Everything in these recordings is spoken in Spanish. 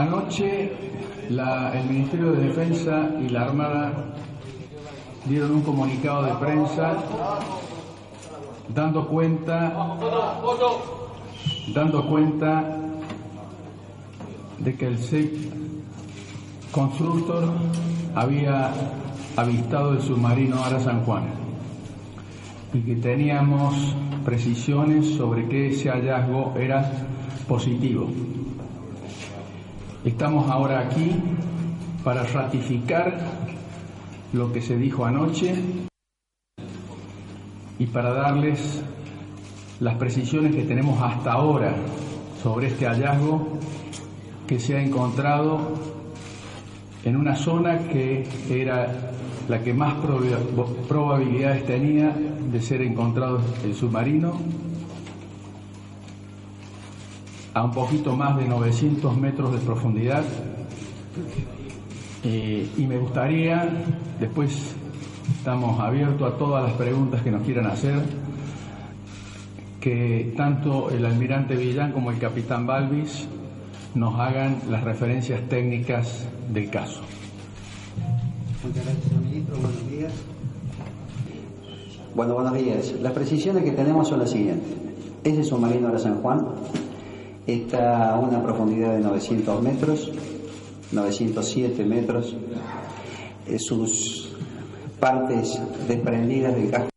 Anoche el Ministerio de Defensa y la Armada dieron un comunicado de prensa dando cuenta dando cuenta de que el SEC Constructor había avistado el submarino Ara San Juan y que teníamos precisiones sobre que ese hallazgo era positivo. Estamos ahora aquí para ratificar lo que se dijo anoche y para darles las precisiones que tenemos hasta ahora sobre este hallazgo que se ha encontrado en una zona que era la que más proba- probabilidades tenía de ser encontrado el submarino a un poquito más de 900 metros de profundidad. Eh, y me gustaría, después estamos abiertos a todas las preguntas que nos quieran hacer, que tanto el almirante Villán como el capitán Balvis nos hagan las referencias técnicas del caso. Muchas gracias, señor ministro. Buenos días. Bueno, buenos días. Las precisiones que tenemos son las siguientes. Ese submarino era San Juan. Está a una profundidad de 900 metros, 907 metros. Eh, Sus partes desprendidas del casco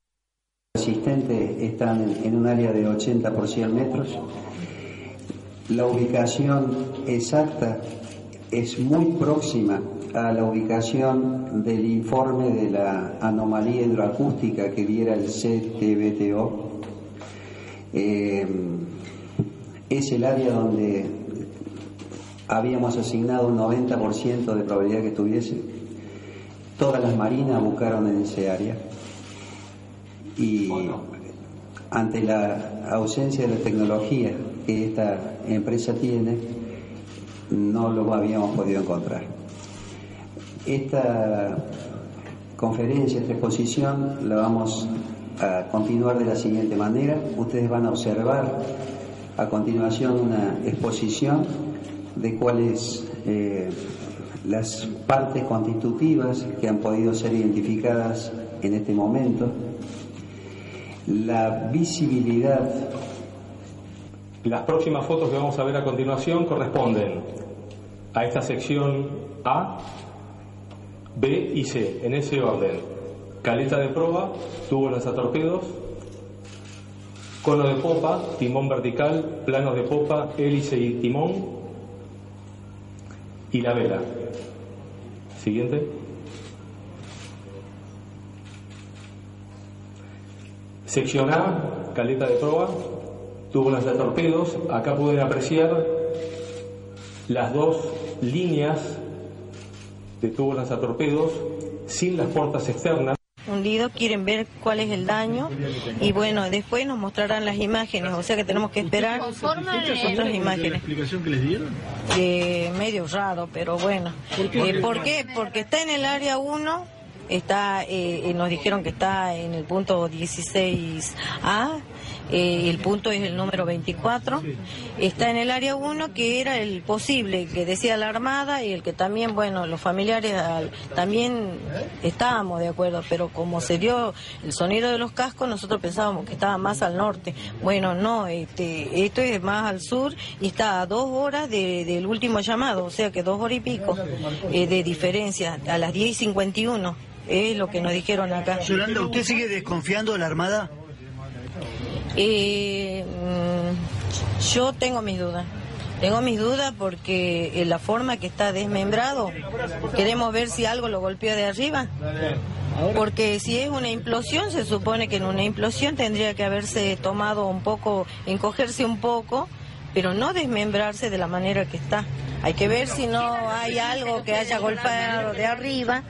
resistente están en, un área de 80 por 100 metros. La ubicación exacta es muy próxima a la ubicación del informe de la anomalía hidroacústica que diera el CTBTO. Eh, es el área donde habíamos asignado un 90% de probabilidad que estuviese. Todas las marinas buscaron en ese área. Y ante la ausencia de la tecnología que esta empresa tiene, no lo habíamos podido encontrar. Esta conferencia, esta exposición, la vamos a continuar de la siguiente manera. Ustedes van a observar a continuación una exposición de cuáles eh, las partes constitutivas que han podido ser identificadas en este momento, la visibilidad Las próximas fotos que vamos a ver a continuación corresponden a esta sección A, B y C, en ese orden. Caleta de proa, tubo lanzatorpedos, cono de popa, timón vertical, planos de popa, hélice y timón y la vela. Siguiente. Sección A, caleta de proa, tubo lanzatorpedos. Acá pueden apreciar las dos líneas de tubo lanzatorpedos sin las puertas externas. Quieren ver cuál es el daño y bueno, después nos mostrarán las imágenes, o sea que tenemos que esperar otras imágenes. explicación que les dieron? Eh, medio raro, pero bueno. Eh, ¿Por qué? Porque está en el área 1, está, eh, eh, nos dijeron que está en el punto 16A, eh, el punto es el número 24, está en el área 1 que era el posible, que decía la Armada y el que también, bueno, los familiares al- también estábamos de acuerdo, pero como se dio el sonido de los cascos, nosotros pensábamos que estaba más al norte. Bueno, no, este, esto es más al sur y está a dos horas de- del último llamado, o sea que dos horas y pico eh, de diferencia, a las 10 y 51. Es lo que nos dijeron acá. Yolanda, ¿usted sigue desconfiando de la Armada? Eh, mm, yo tengo mis dudas. Tengo mis dudas porque en la forma que está desmembrado, queremos ver si algo lo golpeó de arriba. Porque si es una implosión, se supone que en una implosión tendría que haberse tomado un poco, encogerse un poco, pero no desmembrarse de la manera que está. Hay que ver si no hay algo que haya golpeado de arriba.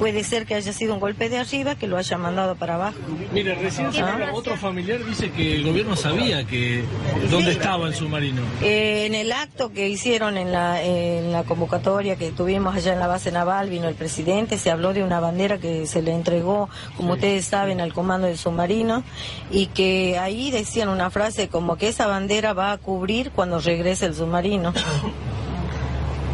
Puede ser que haya sido un golpe de arriba que lo haya mandado para abajo. Mire, recién Ah. otro familiar dice que el gobierno sabía que dónde estaba el submarino. Eh, en el acto que hicieron en la, en la convocatoria que tuvimos allá en la base naval, vino el presidente, se habló de una bandera que se le entregó, como ustedes saben, al comando del submarino, y que ahí decían una frase como que esa bandera va a cubrir cuando regrese el submarino.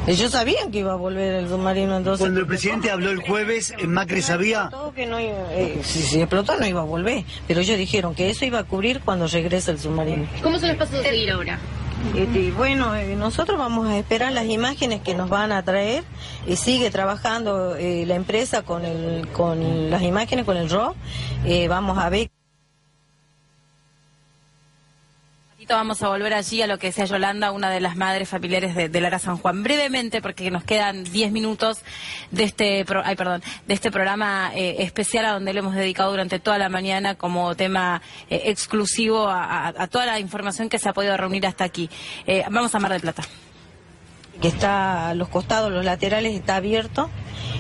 Ellos sabían que iba a volver el submarino entonces. Cuando el presidente habló el jueves, Macri sabía. Todo que no iba- eh, si se explotó no iba a volver, pero ellos dijeron que eso iba a cubrir cuando regrese el submarino. ¿Cómo son los pasos a seguir ahora? Este, bueno, eh, nosotros vamos a esperar las imágenes que nos van a traer. Y sigue trabajando eh, la empresa con, el, con las imágenes, con el RO. Eh, vamos a ver. Vamos a volver allí a lo que decía Yolanda, una de las madres familiares de, Lara San Juan. Brevemente, porque nos quedan 10 minutos de este, pro- ay, perdón, de este programa eh, especial a donde le hemos dedicado durante toda la mañana como tema eh, exclusivo a toda la información que se ha podido reunir hasta aquí. Eh, vamos a Mar del Plata. Que está a los costados, los laterales está abierto.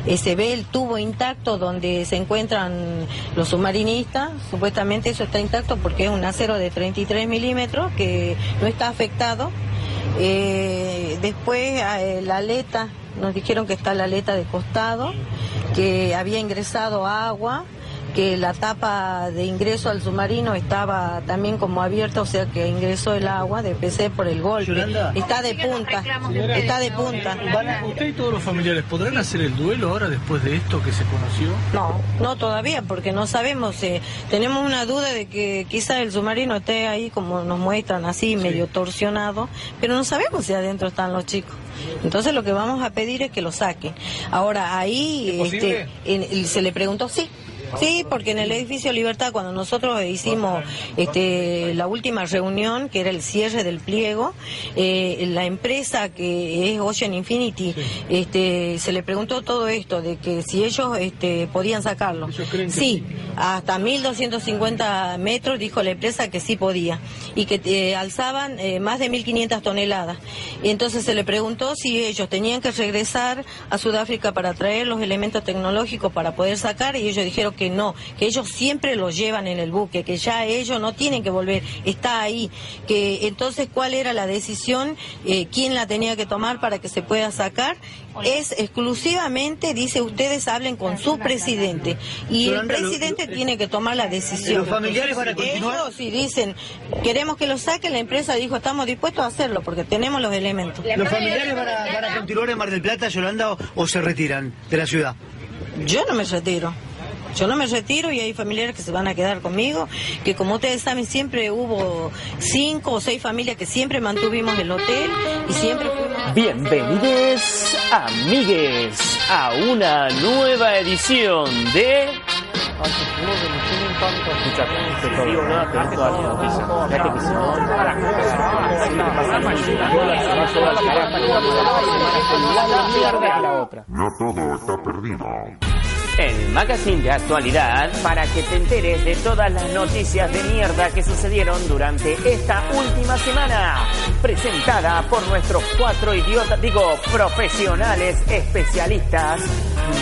Eh, se ve el tubo intacto donde se encuentran los submarinistas. Supuestamente eso está intacto porque es un acero de 33 milímetros que no está afectado. Eh, después eh, la aleta, nos dijeron que está la aleta de costado, que había ingresado agua que la tapa de ingreso al submarino estaba también como abierta, o sea que ingresó el agua de PC por el golpe. Yolanda. Está de punta, está de punta. ¿Usted y todos los familiares podrán hacer el duelo ahora después de esto que se conoció? No, no todavía, porque no sabemos. eh, tenemos una duda de que quizás el submarino esté ahí, como nos muestran, así, medio torsionado, pero no sabemos si adentro están los chicos. Entonces lo que vamos a pedir es que lo saquen. Ahora, ahí este, en- se le preguntó, sí. Sí, porque en el edificio Libertad, cuando nosotros hicimos este, la última reunión, que era el cierre del pliego, eh, la empresa que es Ocean Infinity, este, se le preguntó todo esto, de que si ellos este, podían sacarlo. Sí, hasta 1.250 metros dijo la empresa que sí podía y que eh, alzaban eh, más de 1.500 toneladas. Y entonces se le preguntó si ellos tenían que regresar a Sudáfrica para traer los elementos tecnológicos para poder sacar y ellos dijeron que no, que ellos siempre los llevan en el buque, que ya ellos no tienen que volver, está ahí. Que entonces cuál era la decisión, eh, quién la tenía que tomar para que se pueda sacar, es exclusivamente, dice ustedes hablen con su presidente y el lo- presidente tiene que tomar la decisión. ¿Los familiares van a continuar? Ellos si dicen queremos que lo saquen, la empresa dijo estamos dispuestos a hacerlo porque tenemos los elementos. ¿Los familiares van a, van a continuar en Mar del Plata, Yolanda, o, o se retiran de la ciudad? Yo no me retiro. Yo no me retiro y hay familiares que se van a quedar conmigo, que como ustedes saben siempre hubo cinco o seis familias que siempre mantuvimos el hotel y siempre fuimos... Bienvenidos, amigues, a una nueva edición de... No todo está perdido. El magazine de actualidad para que te enteres de todas las noticias de mierda que sucedieron durante esta última semana. Presentada por nuestros cuatro idiotas, digo, profesionales especialistas.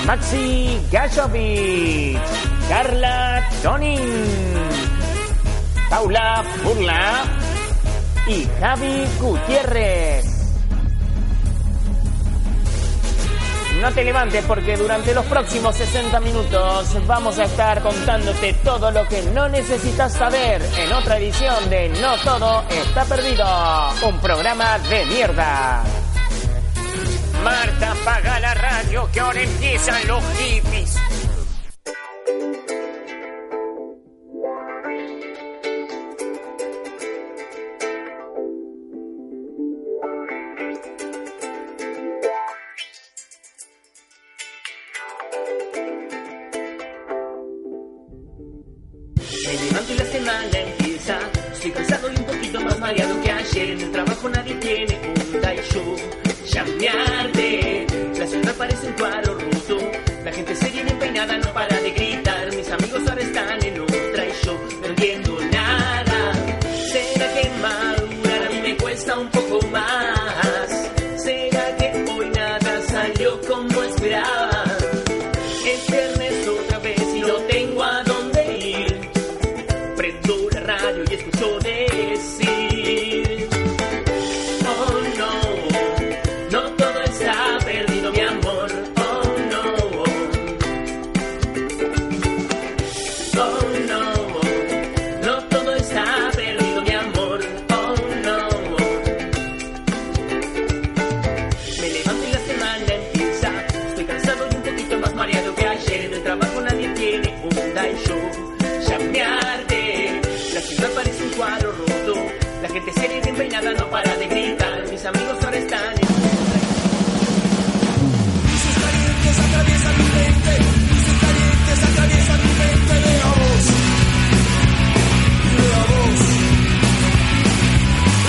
Maxi Gashovich, Carla Tonin, Paula Burla y Javi Gutiérrez. No te levantes porque durante los próximos 60 minutos vamos a estar contándote todo lo que no necesitas saber en otra edición de No Todo Está Perdido, un programa de mierda. Marta, apaga la radio que ahora empiezan los hippies. Despeinada no para de gritar. Mis amigos ahora están en Luces calientes atraviesan mi mente, luces calientes atraviesan mi mente, veamos, veamos.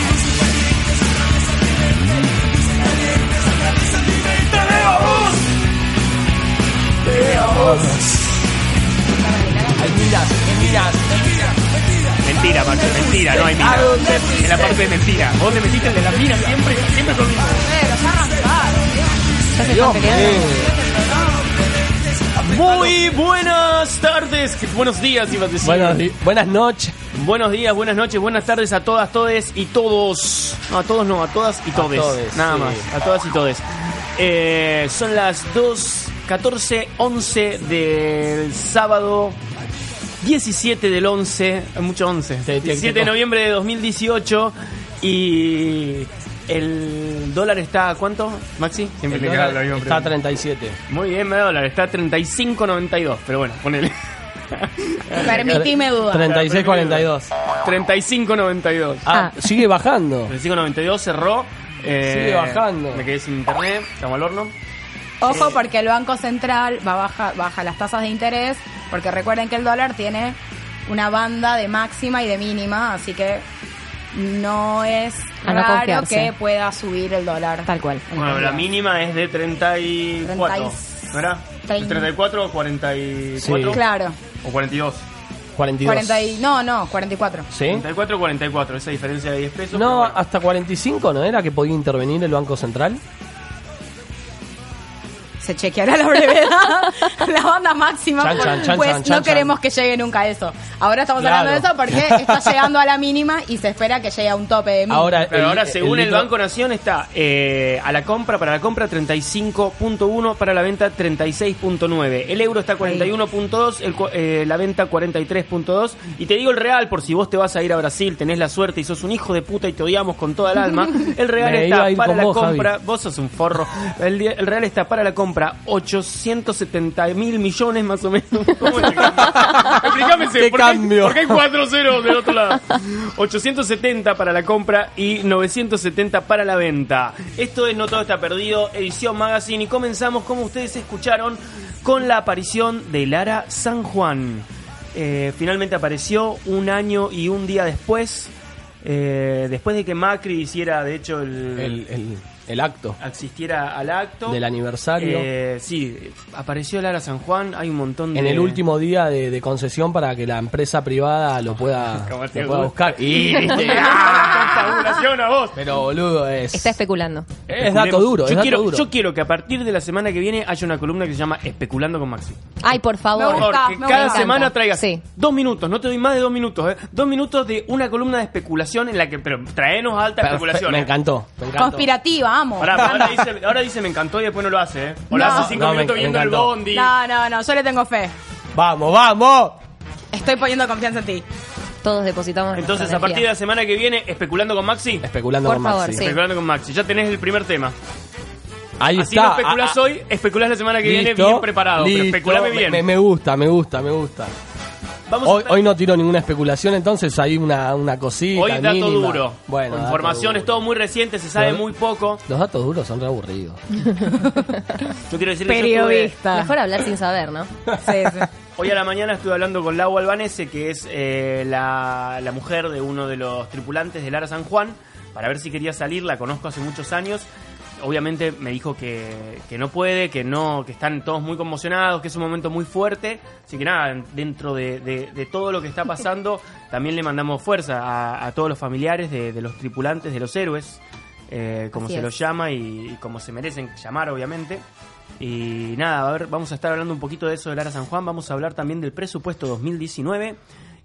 Luces calientes atraviesan mi mente, luces calientes atraviesan mi mente, veamos, veamos. Hay miras, hay miras. Mentira, mentira, no hay minas. En la parte de mentira. Vos te metiste en de las minas siempre, siempre conmigo. Muy buenas tardes, buenos días, iba a decir. Buenos di- buenas noches. Buenos días, buenas noches, buenas tardes a todas, todes y todos. No, a todos no, a todas y todes. todes, Nada sí. más, a todas y todes. Eh, son las 2, 14, 11 del sábado 17 del 11, hay mucho 11. Te- te- 17 te- de noviembre de 2018 y el dólar está a cuánto, Maxi? Siempre El dólar está a pregunta. 37. Muy bien, el dólar está a 35.92, pero bueno, ponele. Permitime dudar. 36.42. 35.92. Ah, sigue bajando. 35.92 cerró. eh, Sigue bajando. Me quedé sin internet, estamos al horno. Ojo porque el Banco Central va a baja, baja las tasas de interés, porque recuerden que el dólar tiene una banda de máxima y de mínima, así que no es A raro que pueda subir el dólar. Tal cual. Bueno, la mínima es de 34. ¿No era? Trein- 34 o 44. Claro. O 42. 42. 40 y- no, no, 44. ¿Sí? 34 o 44, esa diferencia de 10 pesos. No, hasta 45, ¿no era que podía intervenir el Banco Central? Se chequeará la brevedad, la banda máxima, Chan, chan, chan, pues chan, no chan, queremos que llegue nunca a eso. Ahora estamos Claro. hablando de eso porque está llegando a la mínima y se espera que llegue a un tope de mínima. Ahora, Pero el- ahora, el según el, Banco Nación, está eh, a la compra, para la compra 35.1, para la venta 36.9. El euro está 41.2, el cu- eh, la venta 43.2. Y te digo el real, por si vos te vas a ir a Brasil, tenés la suerte y sos un hijo de puta y te odiamos con toda el alma. El real Me está para la vos, compra, Javi. vos sos un forro. El real está para la compra 870 mil millones más o menos. ¿Cómo es? Explícame ese, ¿Qué ¿por qué- cambio? ¿Por qué hay 4 ceros del otro lado? 870 para la compra y 970 para la venta. Esto es No Todo Está Perdido, edición magazine. Y comenzamos, como ustedes escucharon, con la aparición de Lara San Juan. Eh, finalmente apareció un año y un día después. eh, después de que Macri hiciera, de hecho, el, El, el- el acto asistiera al acto. del aniversario. Eh, sí, apareció Lara San Juan. Hay un montón de. en el último día de, de concesión para que la empresa privada lo pueda, lo te pueda buscar. Y, a vos. Pero boludo, es, Está especulando. es dato duro. Yo es dato quiero, duro. yo quiero que a partir de la semana que viene haya una columna que se llama Especulando con Maxi. Ay, por favor. Por favor, que me cada semana traigas Sí. dos minutos, no te doy más de dos minutos, ¿eh? dos minutos de una columna de especulación en la que, pero traenos alta especulación. Me ¿eh? encantó. Me encantó. Conspirativa, amo. Pará, ahora, dice, ahora dice me encantó y después no lo hace, ¿eh? O lo No. hace cinco No, me- minutos me viendo el encantó. bondi. No, no, no, yo le tengo fe. Vamos, vamos. Estoy poniendo confianza en ti. Todos depositamos. Entonces, a partir de la semana que viene, especulando con Maxi. Especulando Por con favor, Maxi. sí. Especulando con Maxi. Ya tenés el primer tema. Ahí Así está. no especulás Ah, ah, hoy, especulás la semana que viene listo, bien preparado. Pero listo. especulame bien. Me, me gusta, me gusta, me gusta. Vamos Hoy, a hoy no tiro ninguna especulación, entonces hay una, una cosita. Hoy dato mínima. duro. Bueno, información es todo muy reciente, se sabe Los- muy poco. Los datos duros son re aburridos. Yo quiero decir que yo Periodista. Mejor hablar sin saber, ¿no? Sí, sí. hoy a la mañana estuve hablando con Lau Albanese, que es eh, la, la mujer de uno de los tripulantes de Lara San Juan, para ver si quería salir. La conozco hace muchos años. Obviamente me dijo que, que no puede, que no, que están todos muy conmocionados, que es un momento muy fuerte. Así que nada, dentro de, de- de todo lo que está pasando, también le mandamos fuerza a, a todos los familiares de, de los tripulantes, de los héroes, eh, como Así se es. los llama y, y como se merecen llamar, obviamente. Y nada, a ver, vamos a estar hablando un poquito de eso de Lara San Juan, vamos a hablar también del presupuesto 2019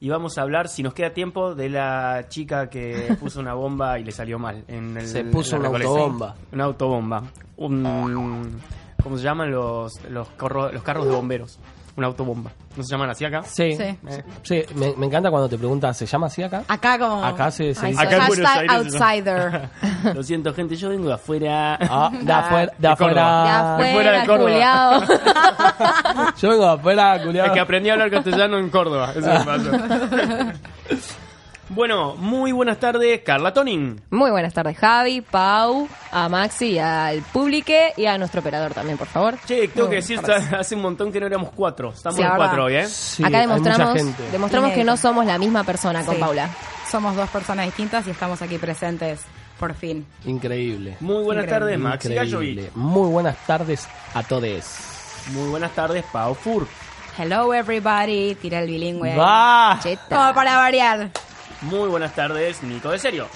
y vamos a hablar, si nos queda tiempo, de la chica que puso una bomba y le salió mal. En el, Se puso una autobomba. Una autobomba. Un, ¿Cómo se llaman los, los, corro- los carros de bomberos? Una autobomba. ¿No se llaman así acá? Sí, Sí. Eh, sí, me, me encanta cuando te preguntas, ¿se llama así acá? Acá como... Acá se, se dice- Acá en outsider. Lo siento, gente, yo vengo de afuera. Ah, de afuera, de de Córdoba. De afuera. De fuera de afuera, Córdoba. Yo vengo de afuera, Es culiado. que aprendí a hablar castellano en Córdoba. Eso me pasó. Bueno, muy buenas tardes, Carla Tonin. Muy buenas tardes, Javi, Pau, a Maxi, al Publique y a nuestro operador también, por favor. Che, tengo Muy que decir, hace un montón que no éramos cuatro. Estamos Sí, en cuatro hoy. ¿eh? Acá demostramos, demostramos que no somos la misma persona con Sí. Paula. Somos dos personas distintas y estamos aquí presentes por fin. Increíble. Muy buenas Increíble. tardes, Maxi Increíble. Gallovic. Muy buenas tardes a todos. Muy buenas tardes, Pau Fur. Hello everybody, tira el bilingüe. Va. Como para variar. Muy buenas tardes, Nico de Serio.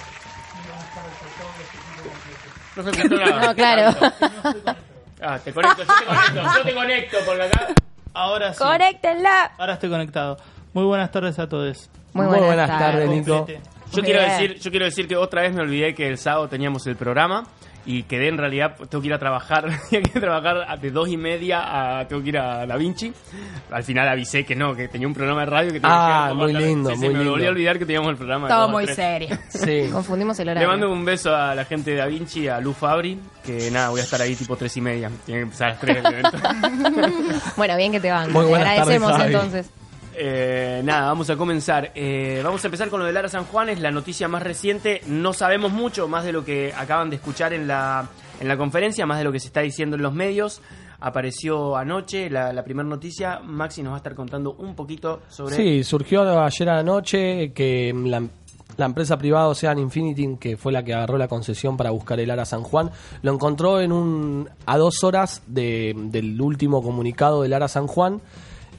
No se escuchó nada. No, claro. Ah, te conecto, yo te conecto, yo te conecto porque acá. Ahora sí. ¡Conéctenla! Ahora estoy conectado. Muy buenas tardes a todos. Muy buenas Muy buenas tardes. tardes, Nico. Yo quiero, decir, yo quiero decir que otra vez me olvidé que el sábado teníamos el programa y quedé en realidad, tengo que ir a trabajar, tengo que trabajar de dos y media a, tengo que ir a Da Vinci. Al final avisé que no, que tenía un programa de radio que tenía Ah, que muy lindo, Sí, sí, muy me volví a olvidar que teníamos el programa. de Todo muy serio. Sí. Confundimos el Le horario. mando un beso a la gente de Da Vinci, a Lu Fabri, que nada, voy a estar ahí tipo tres y media. Tiene que empezar a las tres el evento. Bueno, bien que te van. Muy Te buenas agradecemos entonces. Eh, nada, vamos a comenzar. Eh, vamos a empezar con lo de Lara San Juan, es la noticia más reciente. No sabemos mucho, más de lo que acaban de escuchar en la, en la conferencia, más de lo que se está diciendo en los medios. Apareció anoche la, primera noticia. Maxi nos va a estar contando un poquito sobre. Sí, surgió ayer a la noche que la, la empresa privada Ocean Infinity, que fue la que agarró la concesión para buscar el Ara San Juan, lo encontró en un a dos horas de- del último comunicado del Ara San Juan,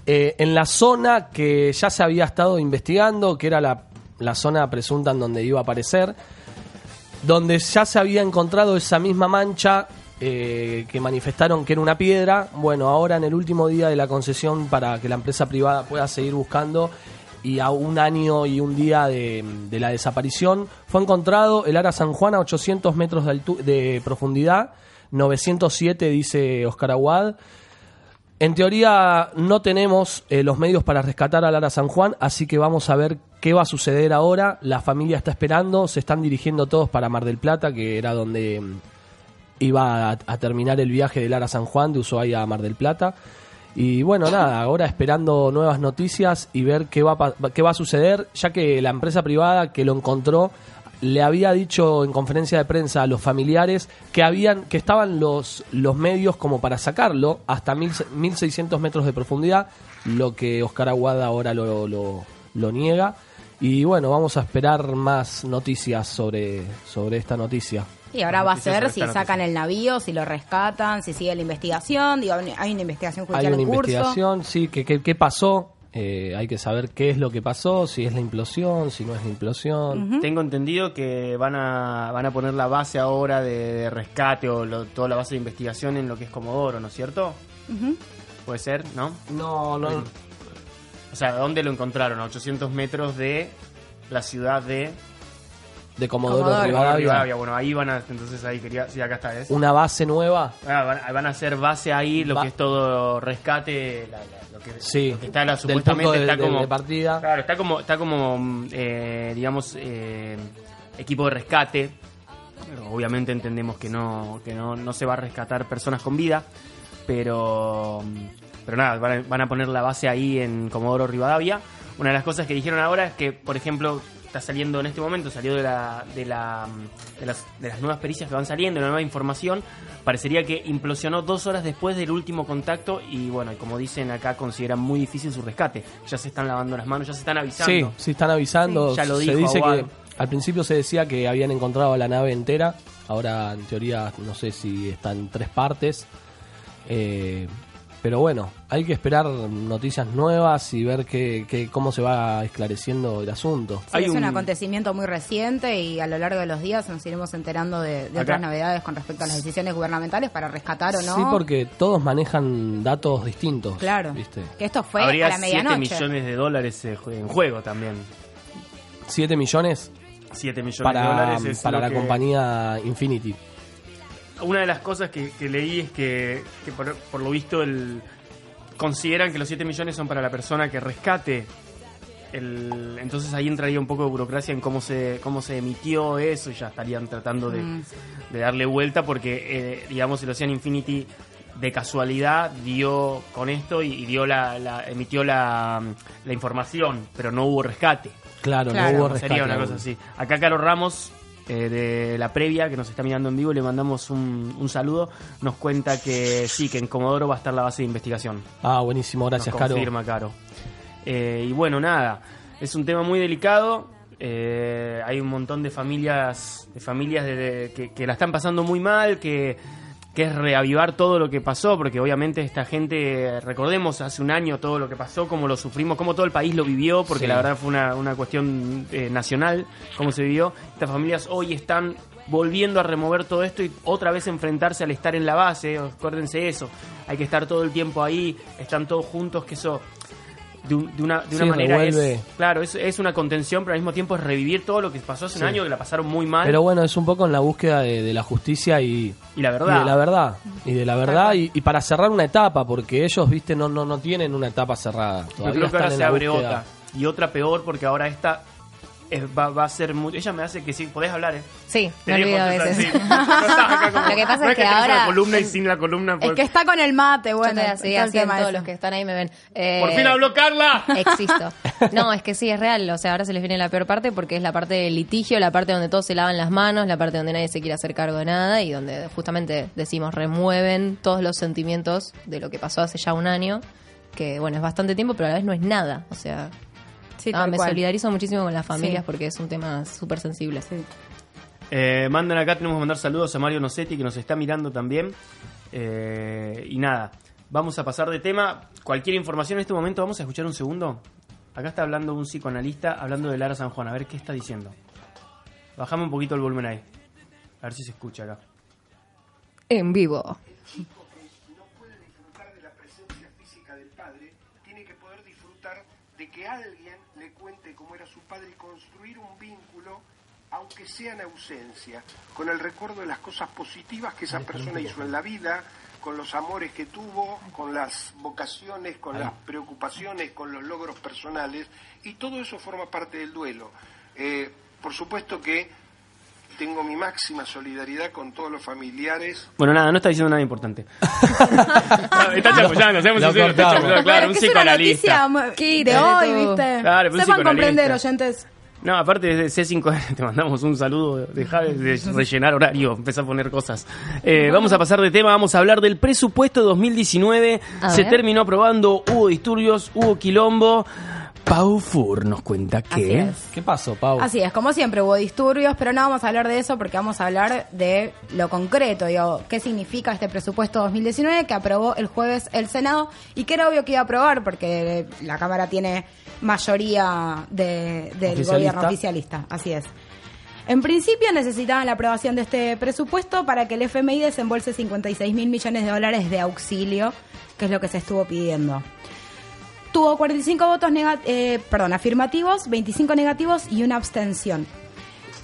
eh, en la zona que ya se había estado investigando, que era la, la zona presunta en donde iba a aparecer, donde ya se había encontrado esa misma mancha eh, que manifestaron que era una piedra. Bueno, ahora en el último día de la concesión para que la empresa privada pueda seguir buscando y a un año y un día de, la desaparición, fue encontrado el Ara San Juan a 800 metros de, de profundidad, 907 dice Oscar Aguad. En teoría no tenemos eh, los medios para rescatar a Lara San Juan, así que vamos a ver qué va a suceder ahora. La familia está esperando, se están dirigiendo todos para Mar del Plata, que era donde mm, iba a, terminar el viaje de Lara San Juan, de Ushuaia a Mar del Plata. Y bueno, nada, ahora esperando nuevas noticias y ver qué va, qué va a suceder, ya que la empresa privada que lo encontró le había dicho en conferencia de prensa a los familiares que habían que estaban los, los medios como para sacarlo hasta mil, 1600 metros de profundidad, lo que Oscar Aguada ahora lo, lo, lo niega. Y bueno, vamos a esperar más noticias sobre, sobre esta noticia. Y ahora va a ser si sacan el navío, si lo rescatan, si sigue la investigación. Digo, hay una investigación Hay judicial una en curso. investigación, sí, que, que- qué pasó. Eh, hay que saber qué es lo que pasó, si es la implosión, si no es la implosión. Tengo entendido que van a, van a poner la base ahora de, de rescate o lo- toda la base de investigación en lo que es Comodoro, ¿no es cierto? Ujú. Puede ser, ¿no? No, no. O sea, ¿dónde lo encontraron? A 800 metros de la ciudad de De Comodoro, Comodoro Rivadavia. Bueno, ahí van a. Entonces ahí quería. Sí, acá está. ¿es? Una base nueva. Ah, van, van a hacer base ahí, lo Va- que es todo rescate, la- la- lo, que, Sí, lo que está la, del supuestamente punto de- está como de partida. Claro, está como está como mm, eh, digamos eh, equipo de rescate. Obviamente entendemos que no que no, no se va a rescatar personas con vida, pero pero nada, van a, van a poner la base ahí en Comodoro Rivadavia. Una de las cosas que dijeron ahora es que, por ejemplo, está saliendo en este momento, salió de, la, de, la, de, las, de las nuevas pericias que van saliendo, la nueva información, parecería que implosionó dos horas después del último contacto y bueno, y como dicen acá, consideran muy difícil su rescate. Ya se están lavando las manos, ya se están avisando. sí están avisando. Sí, ya lo se dijo dice Aguad. que al principio se decía que habían encontrado la nave entera. Ahora en teoría no sé si está en tres partes. Eh, pero bueno, hay que esperar noticias nuevas y ver qué, qué- cómo se va esclareciendo el asunto. Sí, es un... acontecimiento muy reciente y a lo largo de los días nos iremos enterando de, de otras novedades con respecto a las decisiones gubernamentales para rescatar o no. Sí, porque todos manejan datos distintos. Claro. ¿viste? Que esto fue Habría a la 7 medianoche. millones de dólares en juego también. ¿7 millones? 7 millones para, de dólares es para la que- compañía Infinity. Una de las cosas que, que leí es que, que por, por lo visto el consideran que los 7 millones son para la persona que rescate. El, entonces ahí entraría un poco de burocracia en cómo se cómo se emitió eso y ya estarían tratando de, Mm. de darle vuelta porque eh, digamos el Ocean Infinity de casualidad dio con esto y, y dio la, la- emitió la, la información pero no hubo rescate Claro, Claro, no hubo rescate. sería una cosa así. Acá Carlos Ramos, eh, de la previa, que nos está mirando en vivo, le mandamos un, un saludo. Nos cuenta que sí, que en Comodoro va a estar la base de investigación. Ah, buenísimo, gracias, Nos Caro. confirma, Caro. Eh, y bueno, nada, es un tema muy delicado. eh, hay un montón de familias, de familias de- de- que, que la están pasando muy mal, que, que es reavivar todo lo que pasó, porque obviamente esta gente, recordemos hace un año todo lo que pasó, cómo lo sufrimos, cómo todo el país lo vivió, porque Sí. la verdad fue una, una cuestión eh, nacional, cómo se vivió. Estas familias hoy están volviendo a remover todo esto y otra vez enfrentarse al estar en la base, acuérdense eso, hay que estar todo el tiempo ahí, están todos juntos, que eso de, un- de una, de una Sí, manera revuelve. es, claro, es, es una contención, pero al mismo tiempo es revivir todo lo que pasó hace un año, que la pasaron muy mal. Pero bueno, es un poco en la búsqueda de, de la justicia y, Y la verdad. y de la verdad. Y de la verdad y, y para cerrar una etapa, porque ellos, viste, no, no, no tienen una etapa cerrada. Yo Todavía creo que ahora están en se la abre búsqueda. otra. Y otra peor, porque ahora esta es- va, va a ser muy... Ella me hace que sí, podés hablar, ¿eh? Sí, Te me olvido a veces. sí. No como- Lo que pasa no es que una ahora- columna y sin la columna... Es pues- que está con el mate, bueno. así, así en todos los que están ahí me ven. Eh, ¡Por fin habló Carla! Existo. No, es que sí, es real. O sea, ahora se les viene la peor parte porque es la parte del litigio, la parte donde todos se lavan las manos, la parte donde nadie se quiere hacer cargo de nada y donde justamente decimos remueven todos los sentimientos de lo que pasó hace ya un año, que bueno, es bastante tiempo, pero a la vez no es nada. O sea, Sí, ah, me cual. solidarizo muchísimo con las familias Sí. porque es un tema súper sensible. Eh, mandan acá, tenemos que mandar saludos a Mario Nocetti que nos está mirando también. Eh, y nada, vamos a pasar de tema. Cualquier información en este momento, vamos a escuchar un segundo. Acá está hablando un psicoanalista hablando de Lara San Juan. A ver qué está diciendo. Bajame un poquito el volumen ahí. A ver si se escucha acá. En vivo. disfrutar de la presencia física del padre, tiene que poder disfrutar de que alguien le cuente cómo era su padre y construir un vínculo, aunque sea en ausencia, con el recuerdo de las cosas positivas que esa persona hizo en la vida, con los amores que tuvo, con las vocaciones, con las preocupaciones, con los logros personales, y todo eso forma parte del duelo. Eh, por supuesto que tengo mi máxima solidaridad con todos los familiares Bueno, nada, no está diciendo nada importante. está chamullando, seamos Lo sinceros, está chamullando, claro, Bueno, un es una noticia de hoy. ¿viste? Claro, un Sepan comprender, oyentes. No, aparte de C5N, te mandamos un saludo. Deja de rellenar horario, empezar a poner cosas. Eh, vamos a pasar de tema, vamos a hablar del presupuesto 2019. A Se ver. terminó aprobando, hubo disturbios, hubo quilombo. Pau Fur nos cuenta Así que... es. ¿Qué pasó, Pau? Así es, como siempre hubo disturbios, pero no vamos a hablar de eso porque vamos a hablar de lo concreto, digo, qué significa este presupuesto 2019 que aprobó el jueves el Senado y que era obvio que iba a aprobar porque la Cámara tiene mayoría de- del Oficialista. gobierno oficialista, así es. En principio necesitaban la aprobación de este presupuesto para que el FMI desembolse 56 mil millones de dólares de auxilio, que es lo que se estuvo pidiendo. Tuvo 45 votos nega- eh, perdón, afirmativos, 25 negativos y una abstención.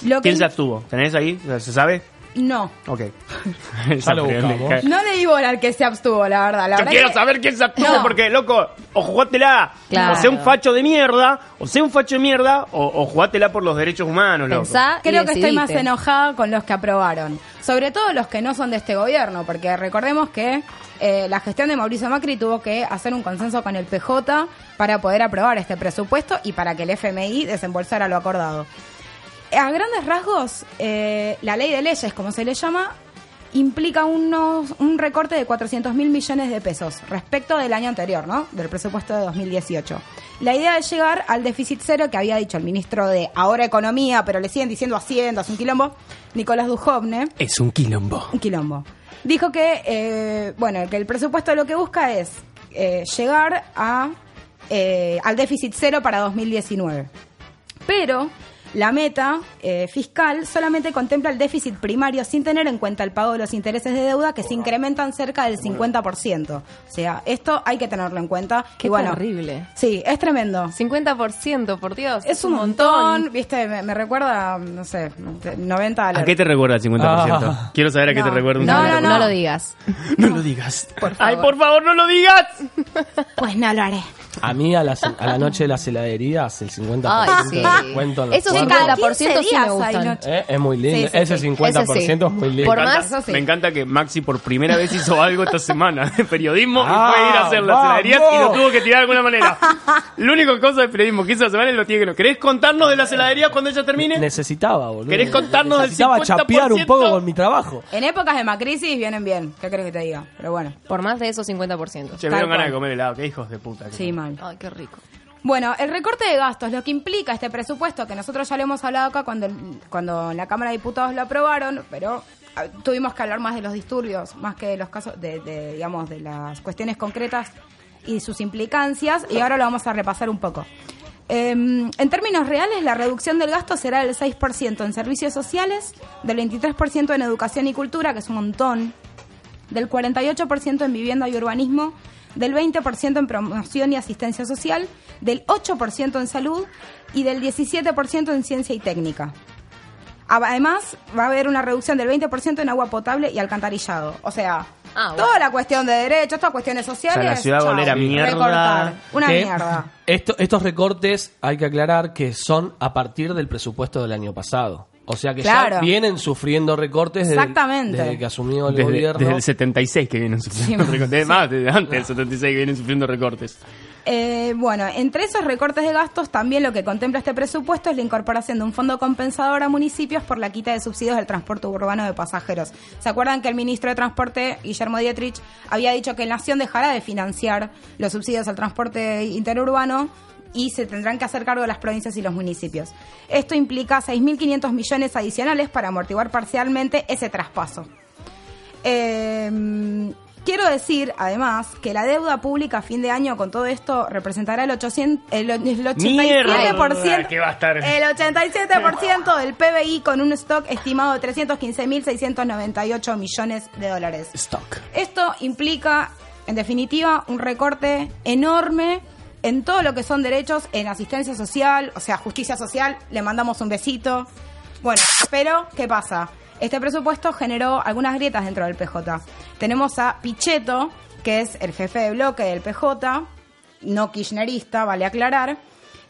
Lo que ¿Quién se abstuvo? ¿Tenés ahí? ¿Se sabe? No, Ok. Ya lo buscamos. no le di bola al que se abstuvo, la verdad. La Yo verdad quiero que- saber quién se abstuvo No. porque, loco, o jugátela, Claro. o sea un facho de mierda, o sea un facho de mierda, o, o jugátela por los derechos humanos, loco. Pensá Creo que estoy más enojada con los que aprobaron. Sobre todo los que no son de este gobierno, porque recordemos que eh, la gestión de Mauricio Macri tuvo que hacer un consenso con el PJ para poder aprobar este presupuesto y para que el FMI desembolsara lo acordado. A grandes rasgos, eh, la ley de leyes, como se le llama, implica unos, un recorte de 400 mil millones de pesos respecto del año anterior, ¿no? Del presupuesto de 2018. La idea es llegar al déficit cero que había dicho el ministro de ahora Economía, pero le siguen diciendo Hacienda, es un quilombo, Nicolás Dujovne, Es un quilombo. un quilombo. Dijo que, eh, bueno, que el presupuesto lo que busca es eh, llegar a, eh, al déficit cero para 2019. Pero la meta eh, fiscal solamente contempla el déficit primario sin tener en cuenta el pago de los intereses de deuda que se incrementan cerca del 50%. O sea, esto hay que tenerlo en cuenta. Qué y bueno, terrible. Sí, es tremendo. 50%, por Dios. Es un montón, viste, me, me recuerda, no sé, 90 ¿A qué te recuerda el 50%? Ah. Quiero saber a qué No. te recuerda un No, 50%. no, No lo digas. No lo digas. Por Ay, por favor, no lo digas. Pues no lo haré. A mí a la, a la noche de las heladerías, el 50% Ay, sí. de descuento en los Esos cuartos. 50% sí me gustan. noche. Eh, Es muy lindo. Sí, sí, Ese sí. 50% Ese sí. es muy lindo. Por me, más, encanta, sí. me encanta que Maxi por primera vez hizo algo esta semana de periodismo Ah, y fue ir a hacer las heladerías y lo tuvo que tirar de alguna manera. La única cosa de periodismo que hizo esta semana es lo tiene que no. ¿Querés contarnos de las heladerías cuando ella termine? Necesitaba, boludo. ¿Querés contarnos del Necesitaba 50%? chapear un poco con mi trabajo. En épocas de macrisis vienen bien. ¿Qué crees que te diga? Pero bueno. Por más de esos 50%. Che, me dieron ganas de comer helado. Qué hijos de puta. que Sí, Ay, qué rico. Bueno, el recorte de gastos, lo que implica este presupuesto, que nosotros ya lo hemos hablado acá cuando, cuando la Cámara de Diputados lo aprobaron, pero tuvimos que hablar más de los disturbios, más que de los casos, de, de, digamos, de las cuestiones concretas y sus implicancias, y ahora lo vamos a repasar un poco. Eh, en términos reales, la reducción del gasto será del 6% en servicios sociales, del 23% en educación y cultura, que es un montón, del 48% en vivienda y urbanismo, del 20% en promoción y asistencia social, del 8% en salud y del 17% en ciencia y técnica. Además, va a haber una reducción del 20% en agua potable y alcantarillado. O sea, Ah, bueno. toda la cuestión de derechos, todas cuestiones sociales. O sea, la ciudad va a chau, a mierda. recortar. Una Que mierda. esto- estos recortes hay que aclarar que son a partir del presupuesto del año pasado. O sea que Claro. ya vienen sufriendo recortes desde, Exactamente. desde que asumió el Desde, gobierno. desde el 76 que vienen sufriendo Sí, recortes. Más, desde antes del 76 que vienen sufriendo recortes. Eh, bueno, entre esos recortes de gastos, también lo que contempla este presupuesto es la incorporación de un fondo compensador a municipios por la quita de subsidios del transporte urbano de pasajeros. ¿Se acuerdan que el ministro de Transporte, Guillermo Dietrich, había dicho que la Nación dejará de financiar los subsidios al transporte interurbano? Y se tendrán que hacer cargo de las provincias y los municipios. Esto implica 6.500 millones adicionales para amortiguar parcialmente ese traspaso. Eh, quiero decir, además, que la deuda pública a fin de año con todo esto representará el, 800, el, el 87%, Mierda, que va a estar. el 87% del PBI con un stock estimado de 315.698 millones de dólares. Stock. Esto implica, en definitiva, un recorte enorme en todo lo que son derechos en asistencia social, o sea, justicia social, le mandamos un besito. Bueno, pero, ¿qué pasa? Este presupuesto generó algunas grietas dentro del PJ. Tenemos a Pichetto, que es el jefe de bloque del PJ, no kirchnerista, vale aclarar,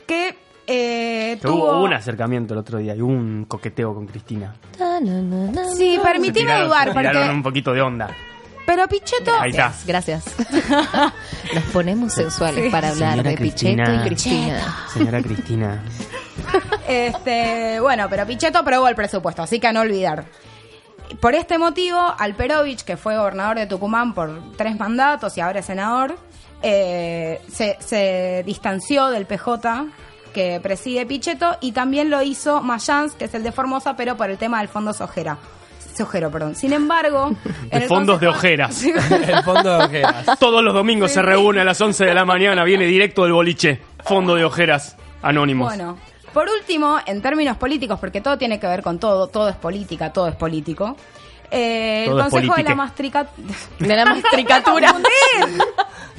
que eh, tuvo... Hubo un acercamiento el otro día y hubo un coqueteo con Cristina. Sí, permitime dudar, porque... un poquito de onda. Pero Pichetto... Ahí está. Gracias. Nos ponemos sensuales Sí. para hablar Señora de Pichetto Cristina. y Cristina. Señora Cristina. Este, bueno, pero Pichetto aprobó el presupuesto, así que a no olvidar. Por este motivo, Alperovich, que fue gobernador de Tucumán por tres mandatos y ahora es senador, eh, se, se distanció del PJ que preside Pichetto y también lo hizo Mayans, que es el de Formosa, pero por el tema del fondo Sojera. Sojero, perdón. Sin embargo, en el fondos de ojeras. el fondo de ojeras. Todos los domingos se reúne a las 11 de la mañana, viene directo del boliche. Fondo de ojeras anónimos. Bueno, por último, en términos políticos, porque todo tiene que ver con todo, todo es política, todo es político. Eh, el Consejo de la. Mastrica... De la mastricatura.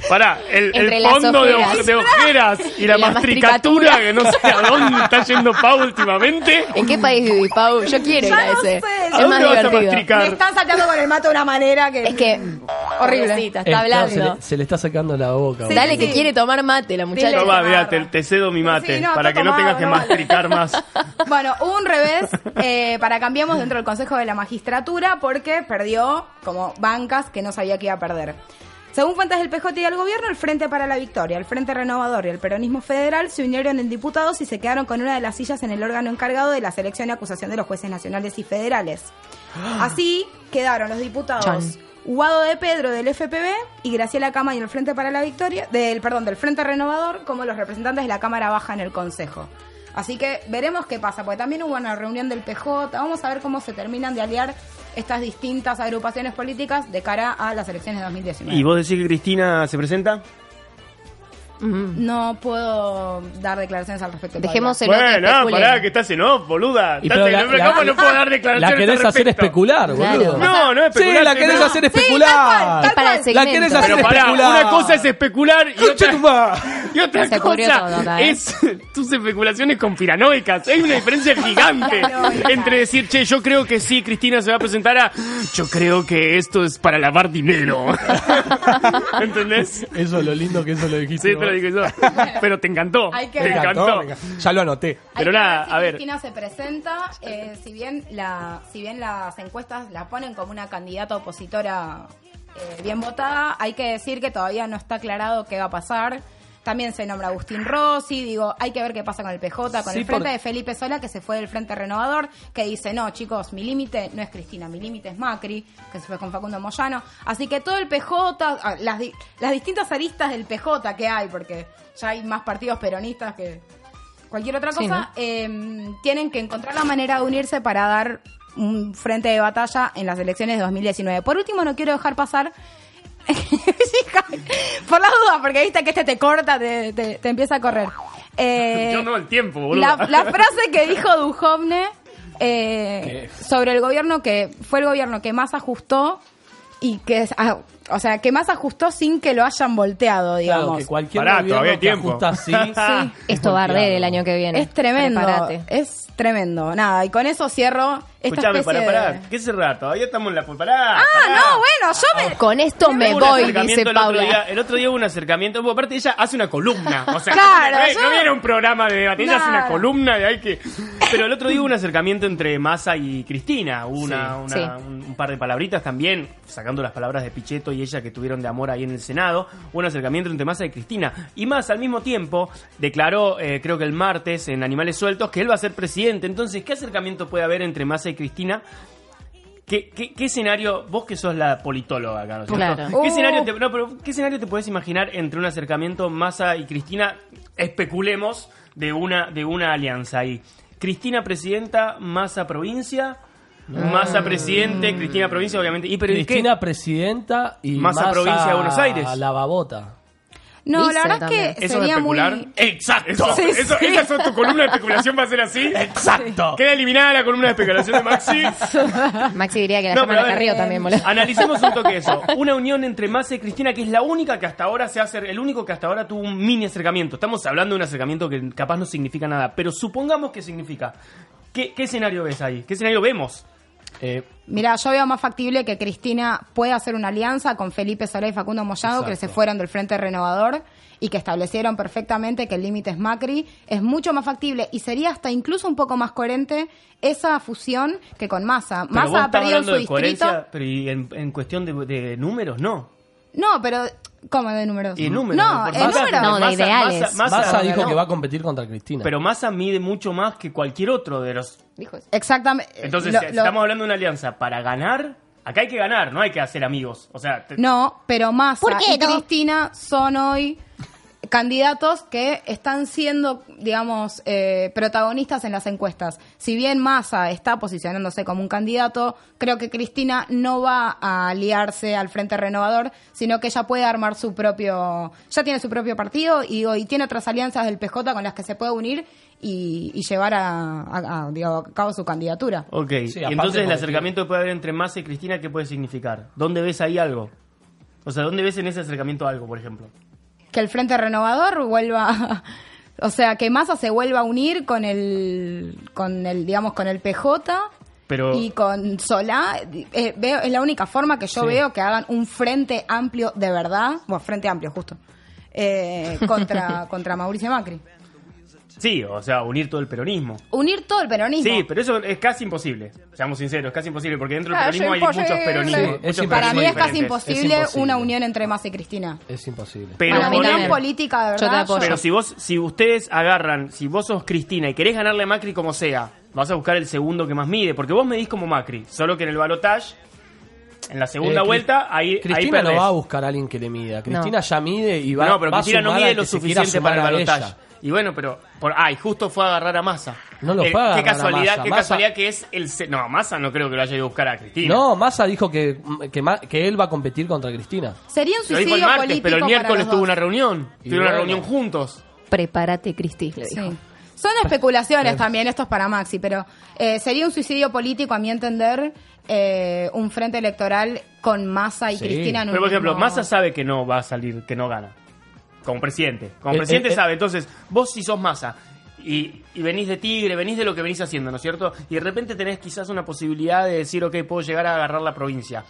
Pará, el, el fondo de, de ojeras y la La mastricatura, mastricatura. que no sé a dónde está yendo Pau últimamente. ¿En qué país vivís, Pau? Yo quiero ir a no ese. sé. Es ¿A más divertido. Me están sacando con el mato de una manera que... Es que Horrible. Está hablando. Se le, se le está sacando la boca. Sí. Dale que quiere tomar mate la muchacha. Toma, te, te cedo mi mate Sí, no, para que no tengas que no vale. mastricar más. Bueno, hubo un revés eh, para Cambiemos dentro del Consejo de la Magistratura porque perdió como bancas que no sabía que iba a perder. Según fuentes del PJ y del gobierno, el Frente para la Victoria, el Frente Renovador y el Peronismo Federal se unieron en diputados y se quedaron con una de las sillas en el órgano encargado de la selección y acusación de los jueces nacionales y federales. Así quedaron los diputados. Guado de Pedro del FPB y Graciela Cama y el Frente para la Victoria, del perdón, del Frente Renovador como los representantes de la Cámara Baja en el Consejo. Así que veremos qué pasa, porque también hubo una reunión del PJ, vamos a ver cómo se terminan de aliar estas distintas agrupaciones políticas de cara a las elecciones de 2019. ¿Y vos decís que Cristina se presenta? No puedo dar declaraciones al respecto. Dejemos el Bueno, pará, que estás en off, boluda. Y Estás pero en- la- la- ¿Cómo no puedo dar declaraciones La querés al hacer especular, Claro. boludo. No, no es Sí, especular. la querés no. hacer Sí, especular. tal cual, tal Es para el cual. segmento. La querés hacer Pero pará, especular. una cosa es especular y otra Y otra Se cubrió cosa todo acá, ¿eh? es tus especulaciones conspiranoicas. Hay una diferencia gigante entre decir, che, yo creo que sí, Cristina se va a presentar a. Yo creo que esto es para lavar dinero. ¿Entendés? Eso es lo lindo que eso lo dijiste. Sí, dije yo. Pero te encantó. Hay que Te ver. encantó. Ya lo anoté. Pero Hay que nada, ver si a ver. Cristina se presenta, eh, si bien la, si bien las encuestas la ponen como una candidata opositora eh, bien votada, hay que decir que todavía no está aclarado qué va a pasar. También se nombra Agustín Rossi, digo, hay que ver qué pasa con el PJ, con Sí, el frente por- de Felipe Sola, que se fue del Frente Renovador, que dice, no, chicos, mi límite no es Cristina, mi límite es Macri, que se fue con Facundo Moyano. Así que todo el PJ, ah, las, las distintas aristas del PJ que hay, porque ya hay más partidos peronistas que cualquier otra Sí, cosa, eh, tienen que encontrar la manera de unirse para dar un frente de batalla en las elecciones de 2019. Por último, no quiero dejar pasar por las dudas, porque viste que este te corta, te, te- te empieza a correr. Eh, Yo no, el tiempo, boludo. la, la frase que dijo Duhovne eh, sobre el gobierno que fue el gobierno que más ajustó y que ah, o sea que más ajustó sin que lo hayan volteado digamos Claro, que cualquier Pará, gobierno todavía hay que tiempo. ajusta así. Sí. Esto va a arder el año que viene. es tremendo Prepárate. es tremendo nada y con eso cierro Escuchame, especie pará, de- pará. ¿Qué cerrar? Todavía estamos en la. Pará. ah pará. no bueno yo me Con esto me Hubo voy, dice el otro, Paula. día, el otro día hubo un acercamiento. Bueno, aparte, ella hace una columna. O sea, Claro, no, yo- no viene un programa de debate, ella hace una columna de hay que. Pero el otro día hubo un acercamiento entre Massa y Cristina. Hubo una, una- Sí. Un, un par de palabritas también, sacando las palabras de Pichetto y ella que tuvieron de amor ahí en el Senado. Hubo un acercamiento entre Massa y Cristina. Y Massa al mismo tiempo declaró, eh, creo que el martes, en Animales Sueltos, que él va a ser presidente. Entonces, ¿qué acercamiento puede haber entre Massa y Cristina? ¿Qué, qué, qué escenario, vos que sos la politóloga acá, ¿no es cierto? Claro. ¿Qué, Uh. escenario te, no, pero ¿Qué escenario te puedes imaginar entre un acercamiento Massa y Cristina? Especulemos de una, de una alianza ahí. Cristina presidenta, Massa provincia, Massa presidente, Cristina provincia, obviamente. ¿Y pero. Cristina presidenta y Massa Massa provincia de Buenos Aires. La babota. no Dice la verdad también. es que ¿Eso es sería muy especular? Exacto. Eso, Sí, eso- sí. ¿Esa es tu columna de especulación? ¿Va a ser así? Exacto. Queda eliminada la columna de especulación de Maxi. Maxi diría que la No, llama pero a la ver, Carrillo también, boludo. Analicemos un toque eso. Una unión entre Massa y Cristina que es la única que hasta ahora se hace, el único que hasta ahora tuvo un mini acercamiento. Estamos hablando de un acercamiento que capaz no significa nada, pero supongamos que significa. ¿Qué, qué escenario ves ahí? ¿Qué escenario vemos? Eh, Mira, yo veo más factible que Cristina pueda hacer una alianza con Felipe Solá y Facundo Moyano, que Exacto. se fueron del Frente Renovador y que establecieron perfectamente que el límite es Macri. Es mucho más factible y sería hasta incluso un poco más coherente esa fusión que con Massa. Massa ha perdido en su de distrito. pero y en, en cuestión de, de números, no. No, pero ¿cómo de números? Y números. No, Massa- números. No, de ideales. Massa- Massa- Massa dijo no. que va a competir contra Cristina. Pero Massa mide mucho más que cualquier otro de los. Dijo eso. Exactamente. Entonces, Lo- si lo- estamos hablando de una alianza para ganar. Acá hay que ganar, no hay que hacer amigos. O sea, te- No, pero Massa ¿Por qué y no? Cristina son hoy candidatos que están siendo, digamos, eh, protagonistas en las encuestas. Si bien Massa está posicionándose como un candidato, creo que Cristina no va a aliarse al Frente Renovador, sino que ella puede armar su propio, ya tiene su propio partido y, digo, y tiene otras alianzas del PJ con las que se puede unir y, y llevar a, a- a, digo, a cabo su candidatura. Ok, Sí, entonces el acercamiento que puede haber entre Massa y Cristina, ¿qué puede significar? ¿Dónde ves ahí algo? O sea, ¿dónde ves en ese acercamiento algo, por ejemplo? Que el Frente Renovador vuelva, o sea, que Massa se vuelva a unir con el, con el, digamos, con el PJ Pero y con Solá. Eh, veo, es la única forma que yo Sí. veo que hagan un frente amplio de verdad, bueno, frente amplio justo, eh, contra, contra Mauricio Macri. Sí, o sea, unir todo el peronismo. Unir todo el peronismo. Sí, pero eso es casi imposible. Seamos sinceros, es casi imposible, porque dentro del peronismo hay muchos peronismos. Sí, es muchos Para mí es casi imposible, Es imposible. una unión entre Massa y Cristina. Es imposible. Pero Una mí también. política de Yo te verdad. apoyo. Pero si vos, si ustedes agarran, si vos sos Cristina y querés ganarle a Macri como sea, vas a buscar el segundo que más mide, porque vos medís como Macri, solo que en el balotage, en la segunda Eh, vuelta, ahí, ahí Cristina no va a buscar a alguien que le mida. Cristina ya mide y va, no, pero va a Cristina no mide lo suficiente para el a balotaje. Y bueno, pero por ay, justo fue a agarrar a Massa. No lo Eh, fue a qué casualidad, Massa. qué Massa- casualidad que es el se- no, Massa no creo que lo haya ido a buscar a Cristina. No, Massa dijo que, que, que él va a competir contra Cristina. Sería un lo dijo el suicidio martes, político pero el miércoles tuvo una reunión, Y tuvieron una reunión juntos. Prepárate, Cristis, le dijo. Sí. Son especulaciones también, esto es para Maxi, pero eh, sería un suicidio político, a mi entender, eh, un frente electoral con Massa y Sí. Cristina en un Pero por ejemplo, mismo- Massa sabe que no va a salir, que no gana. Como presidente. Como eh, presidente eh, eh. sabe. Entonces, vos si sos masa y, venís de Tigre, venís de lo que venís haciendo, ¿no es cierto? Y de repente tenés quizás una posibilidad de decir, ok, puedo llegar a agarrar la provincia.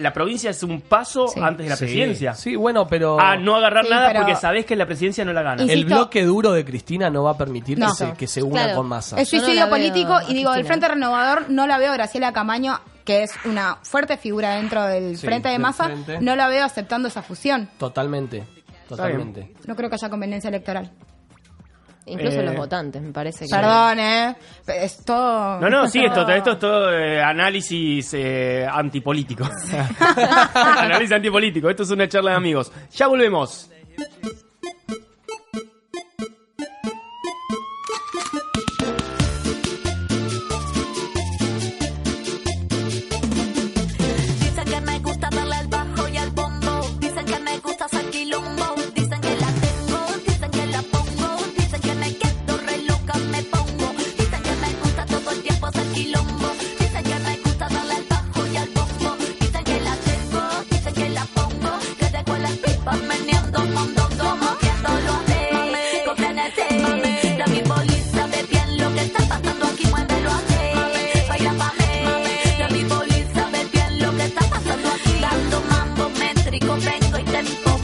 La provincia es un paso antes de la presidencia. Sí, bueno, pero. A no agarrar nada porque sabés que la presidencia no la gana. El bloque duro de Cristina no va a permitir que, se, que, se, una con masa. Es suicidio político y digo, del Frente Renovador no la veo Graciela Camaño que es una fuerte figura dentro del frente de masa, no la veo aceptando esa fusión. Totalmente totalmente. No creo que haya conveniencia electoral. Incluso eh, los votantes, me parece. Que... Perdón, ¿eh? Es todo... No, no, sí, esto, esto es todo eh, análisis eh, antipolítico. análisis antipolítico. Esto es una charla de amigos. Ya volvemos. let.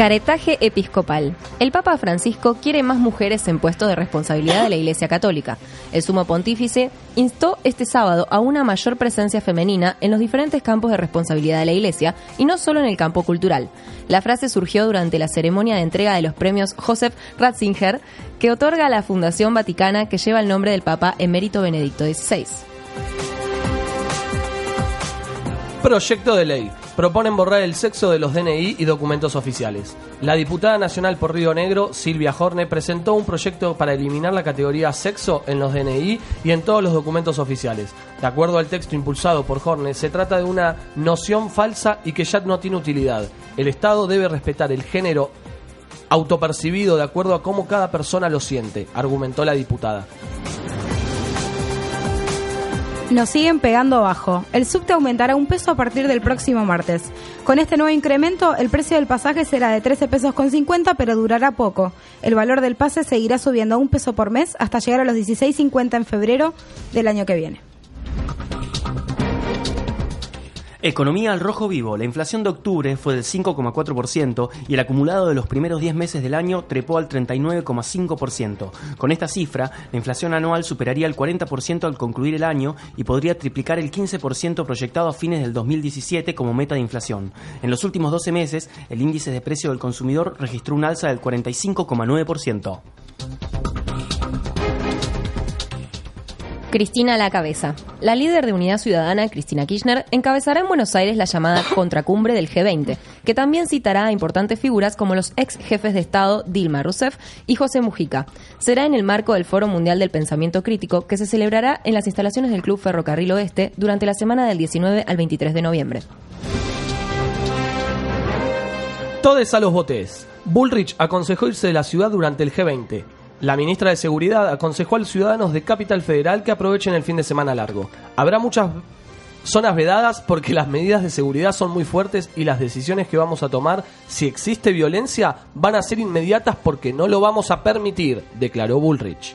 Caretaje episcopal. El Papa Francisco quiere más mujeres en puestos de responsabilidad de la Iglesia Católica. El sumo pontífice instó este sábado a una mayor presencia femenina en los diferentes campos de responsabilidad de la Iglesia y no solo en el campo cultural. La frase surgió durante la ceremonia de entrega de los premios Joseph Ratzinger que otorga a la Fundación Vaticana que lleva el nombre del Papa emérito Benedicto XVI. Proyecto de ley proponen borrar el sexo de los DNI y documentos oficiales. La diputada nacional por Río Negro, Silvia Horne, presentó un proyecto para eliminar la categoría sexo en los DNI y en todos los documentos oficiales. De acuerdo al texto impulsado por Horne, se trata de una noción falsa y que ya no tiene utilidad. El Estado debe respetar el género autopercibido de acuerdo a cómo cada persona lo siente, argumentó la diputada. Nos siguen pegando abajo. El subte aumentará un peso a partir del próximo martes. Con este nuevo incremento, el precio del pasaje será de 13 pesos con 50, pero durará poco. El valor del pase seguirá subiendo a un peso por mes hasta llegar a los 16.50 en febrero del año que viene. Economía al rojo vivo. La inflación de octubre fue del 5,4% y el acumulado de los primeros 10 meses del año trepó al 39,5%. Con esta cifra, la inflación anual superaría el 40% al concluir el año y podría triplicar el 15% proyectado a fines del 2017 como meta de inflación. En los últimos 12 meses, el índice de precio del consumidor registró un alza del 45,9%. Cristina a la cabeza. La líder de Unidad Ciudadana, Cristina Kirchner, encabezará en Buenos Aires la llamada Contracumbre del G20, que también citará a importantes figuras como los ex jefes de Estado Dilma Rousseff y José Mujica. Será en el marco del Foro Mundial del Pensamiento Crítico que se celebrará en las instalaciones del Club Ferrocarril Oeste durante la semana del 19 al 23 de noviembre. Todes a los botes. Bullrich aconsejó irse de la ciudad durante el G20. La ministra de Seguridad aconsejó a los ciudadanos de Capital Federal que aprovechen el fin de semana largo. Habrá muchas zonas vedadas porque las medidas de seguridad son muy fuertes y las decisiones que vamos a tomar, si existe violencia, van a ser inmediatas porque no lo vamos a permitir, declaró Bullrich.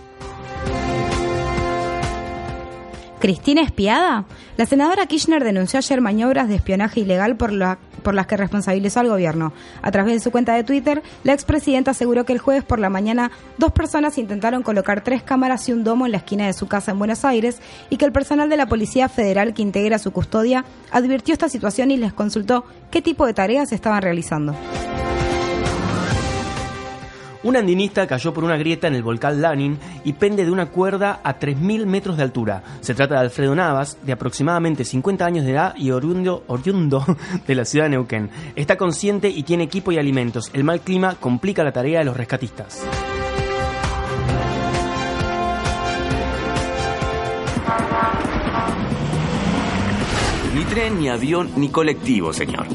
¿Cristina espiada? La senadora Kirchner denunció ayer maniobras de espionaje ilegal por, la- por las que responsabilizó al gobierno. A través de su cuenta de Twitter, la expresidenta aseguró que el jueves por la mañana dos personas intentaron colocar tres cámaras y un domo en la esquina de su casa en Buenos Aires y que el personal de la Policía Federal que integra su custodia advirtió esta situación y les consultó qué tipo de tareas estaban realizando. Un andinista cayó por una grieta en el volcán Lanin y pende de una cuerda a 3.000 metros de altura. Se trata de Alfredo Navas, de aproximadamente 50 años de edad y oriundo, oriundo de la ciudad de Neuquén. Está consciente y tiene equipo y alimentos. El mal clima complica la tarea de los rescatistas. Ni tren, ni avión, ni colectivo, señor.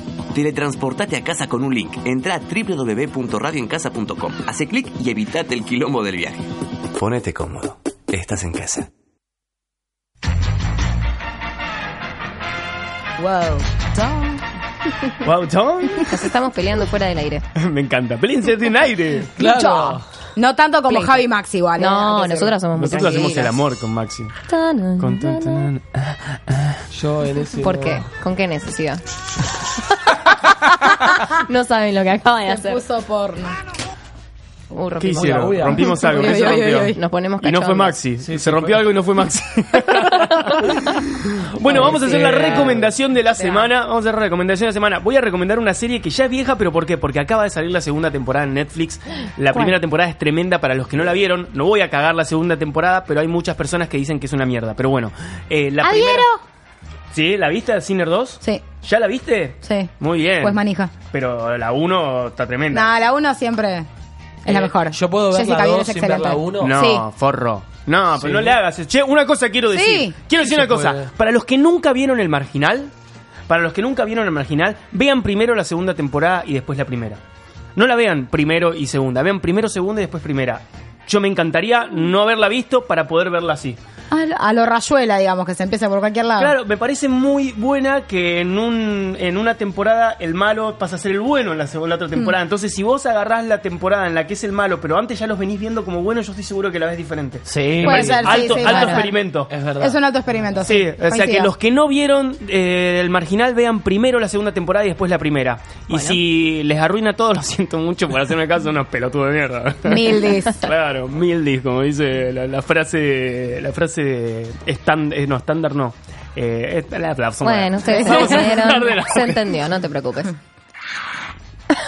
Teletransportate a casa con un link. Entra a www.radioencasa.com. Hace clic y evitate el quilombo del viaje. Ponete cómodo. Estás en casa. Wow. Tom. Wow, Tom. Nos estamos peleando fuera del aire. Me encanta. Pelín en aire. Mucho. No tanto como Pleito. Javi Max igual. ¿eh? No, que nosotras somos muy Nosotros hacemos el tranquilas. amor con Maxi. Con tan, tan. Yo en ese. ¿Por no- qué? ¿Con qué necesidad? no saben lo que acaba de Se hacer. puso porno. Uh, ¿Qué rompimos. hicieron? Uy, uy, uy. Rompimos algo. ¿Qué se rompió? Nos ponemos Y no fue. Maxi. se rompió algo y no fue Maxi. bueno, vamos a hacer la recomendación de la semana. Vamos a hacer la recomendación de la semana. Voy a recomendar una serie que ya es vieja, pero ¿por qué? Porque acaba de salir la segunda temporada en Netflix. La ¿Cuál? primera temporada es tremenda para los que no la vieron. No voy a cagar la segunda temporada, pero hay muchas personas que dicen que es una mierda. Pero bueno, eh, la primera. ¿Sí? ¿La viste, Sinner 2? Sí, ¿Ya la viste? sí. Muy bien. Pues manija. Pero la 1 está tremenda. Nada, la uno siempre es la Eh, mejor. Yo puedo ver Jessica la Biel 2 es sin ver la excelente. 1. No, Sí. forro. No, pero no le hagas. Che, una cosa quiero decir. Sí. Quiero decir Sí una cosa. puede. Para los que nunca vieron El Marginal, para los que nunca vieron El Marginal, vean primero la segunda temporada y después la primera. No la vean primero y segunda. Vean primero, segunda y después primera. Yo me encantaría no haberla visto para poder verla así. A lo- A lo rayuela, digamos, que se empieza por cualquier lado. Claro, me parece muy buena que en un en una temporada el malo pasa a ser el bueno en la segunda otra Mm. temporada. Entonces, si vos agarrás la temporada en la que es el malo, pero antes ya los venís viendo como bueno, yo estoy seguro que la ves diferente. Sí, Puede parece ser, alto, sí, experimento. es verdad. Es un alto experimento. Sí, Sí, o sea que los que no vieron eh, el marginal vean primero la segunda temporada y después la primera. Y si les arruina todo, lo siento mucho por hacerme caso, unos pelotudos de mierda. Mildis. claro, mildis, como dice la, la frase, la frase estándar, no, estándar no. Eh, la- la- Bueno, ustedes se entendieron. Se entendió, no te preocupes.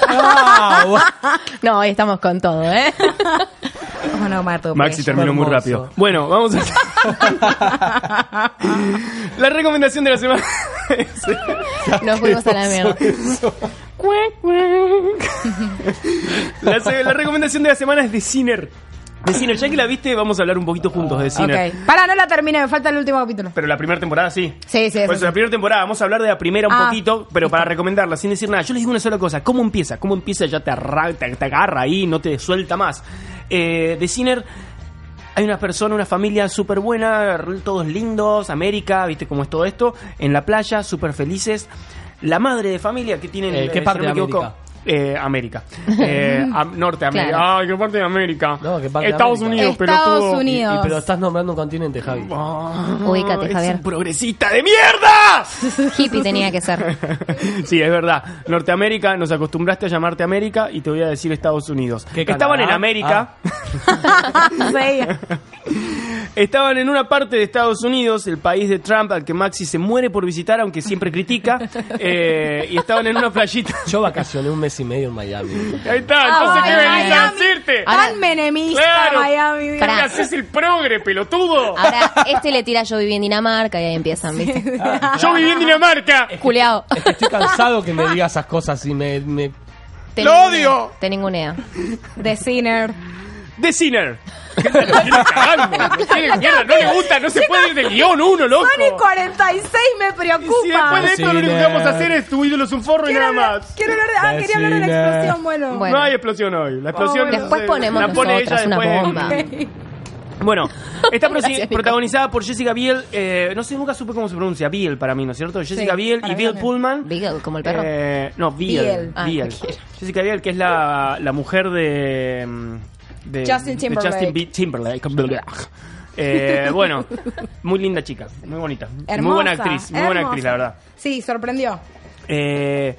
Ah, bueno. No, hoy estamos con todo, ¿eh? Bueno, Marto, Maxi pues. terminó muy rápido. Bueno, vamos a... La recomendación de la semana. Nos fuimos a la mierda. La, se- la recomendación de la semana es de Sinner. De Sinner, ya que la viste, vamos a hablar un poquito juntos de Sinner. Ok. Para, no la terminé, me falta el último capítulo. Pero la primera temporada sí. Sí, sí, Pues eso la sí. primera temporada, vamos a hablar de la primera un Ah, poquito, pero para recomendarla, sin decir nada. Yo les digo una sola cosa, ¿cómo empieza? ¿Cómo empieza? Ya te, arra- te, te agarra ahí, no te suelta más. Eh, de Sinner, hay una persona, una familia súper buena, todos lindos, América, viste cómo es todo esto, en la playa, súper felices. La madre de familia que tienen... Eh, ¿qué si parte no me de equivoco, América? Eh, América. Eh, am- Norteamérica. Claro. Ay, qué parte de América. No, ¿qué parte de Estados América? Unidos, pero Estados Y- y- Unidos. pero estás nombrando un continente, Javi. Ubícate, es Javier. un progresista de mierda. Hippie tenía que ser. Sí, es verdad. Norteamérica, nos acostumbraste a llamarte América y te voy a decir Estados Unidos. ¿Qué, Estaban en América, Sí. Estaban en una parte de Estados Unidos, el país de Trump, al que Maxi se muere por visitar, aunque siempre critica, eh, y estaban en una playita. Yo vacacioné un mes y medio en Miami. Ahí está, entonces Ay, ¿qué venís a decirte? Tan menemista Claro. Miami. ¿Qué haces el progre, pelotudo? Ahora, este le tira yo viví en Dinamarca y ahí empiezan, ¿viste? Yo viví en Dinamarca. Culeado. Es que estoy cansado que me diga esas cosas y me... me- Te ¡Lo odio! Te ningunea. The Sinner. The Sinner. Lo tiene cagando, tiene mierda, no le gusta, no se puede ir de guion uno, loco. Son y 46 me preocupa. Si después de esto lo único que vamos a hacer es tu ídolo es un forro y nada hablar, más. quiero hablar de, ah, quería hablar de la explosión, bueno. Bueno. No hay explosión hoy. La explosión bueno. Después ponemos la pone ella una después. bomba. Bueno, está Gracias, Nico. protagonizada por Jessica Biel. eh, no sé, nunca supe cómo se pronuncia. Biel para mí, ¿no es cierto? Jessica Biel para y también. Pullman. Beagle, como el perro. Eh, no, Biel. Biel. Ah, Biel. Jessica Biel, que es la, la mujer de. De Justin de Timberlake. Justin Timberlake. Eh, bueno, muy linda chica, muy bonita. Hermosa, muy buena actriz, muy buena actriz, la verdad. Sí, sorprendió. Eh,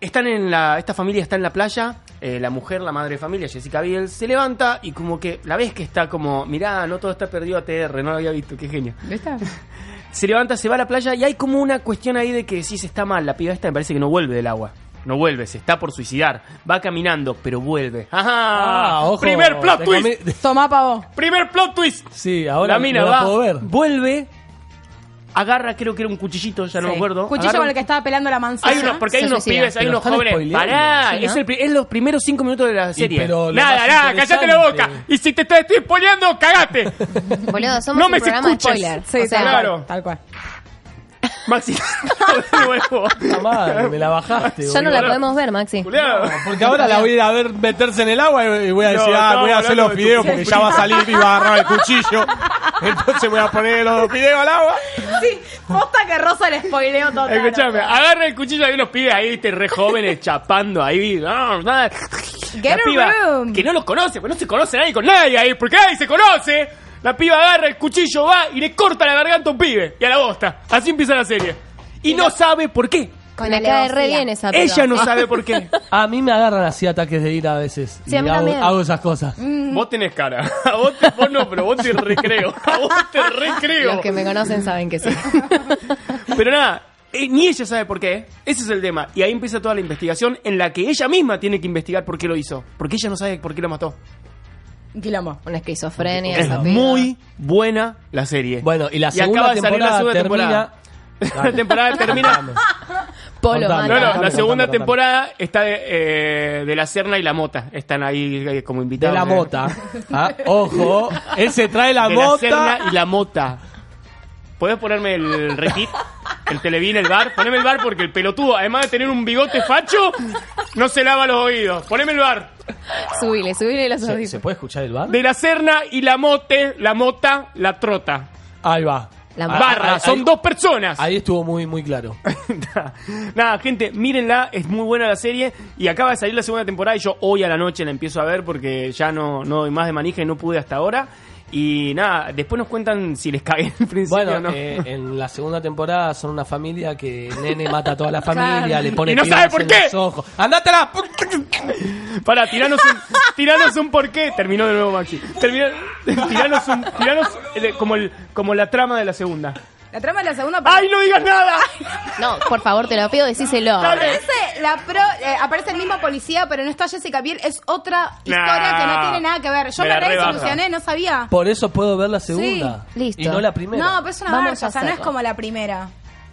están en la, esta familia está en la playa. eh, la mujer, la madre de familia, Jessica Biel, se levanta y como que la ves que está como, mirá, no todo está perdido ATR, no lo había visto, qué genio. Se levanta, se va a la playa y hay como una cuestión ahí de que si se está mal, la piba esta me parece que no vuelve del agua. No vuelve, se está por suicidar. Va caminando, pero vuelve. ¡Ajá! Ah, ojo, Primer plot twist. comí- Tomá pavo. Primer plot twist. Sí, ahora la mina no la va, puedo ver. vuelve, agarra, creo que era un cuchillito, ya no me acuerdo. Cuchillo agarra con el que estaba pelando la manzana. hay unos, porque hay Se unos suicida. pibes, hay Pero unos jóvenes. Pará, Sí, ¿no? es, el, pri- es los primeros cinco minutos de la serie. pero nada, nada, cállate la boca. Y si te estoy spoileando, cagate. Boludo, somos No un me programa de escuches. spoiler. Sí, o sea, tal claro. Tal cual. Maxi, de nuevo. Puta madre, me la bajaste. ya no boludo. la podemos ver, Maxi. Porque ahora la voy a ir a ver meterse en el agua y voy a No, decir, ah, voy a hacer hablando los de videos porque ya va a salir y va a agarrar el cuchillo. Entonces voy a poner los videos al agua. Sí, posta que Rosa le spoileo total. Escuchame, agarra el cuchillo, hay unos pibes ahí, viste, re jóvenes, chapando ahí. No, nada. Get La a piba, room. que no los conoce, pues no se conoce nadie con nadie ahí, porque nadie se conoce. La piba agarra el cuchillo, va y le corta la garganta a un pibe y a la bosta. Así empieza la serie. Y no sabe por qué. Con Me cae re bien esa piba. Ella no sabe por qué. A mí me agarran así ataques de ira a veces. Sí, a y mí hago, también. hago esas cosas. Vos tenés cara. A vos, te, vos no, pero vos te recreo. A vos te recreo. Los que me conocen saben que sí. Pero nada, eh, ni ella sabe por qué. Ese es el tema. Y ahí empieza toda la investigación en la que ella misma tiene que investigar por qué lo hizo. Porque ella no sabe por qué lo mató. Quilombo. Una esquizofrenia. Es esa muy buena la serie. Bueno, y la acaba segunda de salir la temporada segunda termina... temporada. La temporada termina. Polo, Contame. No, no, la segunda contame, temporada está de, eh, de la Serna y la Mota. Están ahí eh, como De invitados. la mota. Ah, ojo, él se trae la de la mota. Serna y la Mota. ¿Podés ponerme el requit? El televín, el bar. Poneme el bar porque el pelotudo, además de tener un bigote facho, no se lava los oídos. Poneme el bar. Subile, subile los ¿Se, audífonos. se puede escuchar el bar? De la Serna y la Mote, la Mota, la Trota. Ahí va. La Ah, Barra, ahí- son ahí- dos personas. Ahí estuvo muy, muy claro. Nada, gente, mírenla, es muy buena la serie y acaba de salir la segunda temporada y yo hoy a la noche la empiezo a ver porque ya no, no doy más de manija y no pude hasta ahora. Y nada, después nos cuentan si les cagué en principio Bueno, o no. eh, en la segunda temporada son una familia que nene mata a toda la familia, Claro. le pone Y no piedras sabe por en qué. los ojos. ¡Andátela! Para, tiranos un, tiranos un porqué. Terminó de nuevo Maxi. Termina- tiranos un, tiranos eh, como, el, como la trama de la segunda. La trama de la segunda ¡Ay, no digas nada! No, por favor, te lo pido, decíselo. Dale. Parece la pro, eh, aparece el mismo policía, pero no está Jessica Biel. Es otra historia que no tiene nada que ver. Yo Me me, la rebaja. resolucioné, no sabía. Por eso puedo ver la segunda. Sí, listo. Y no la primera. No, pero es una Vamos garcha, a o sea, no es hacerlo. como la primera.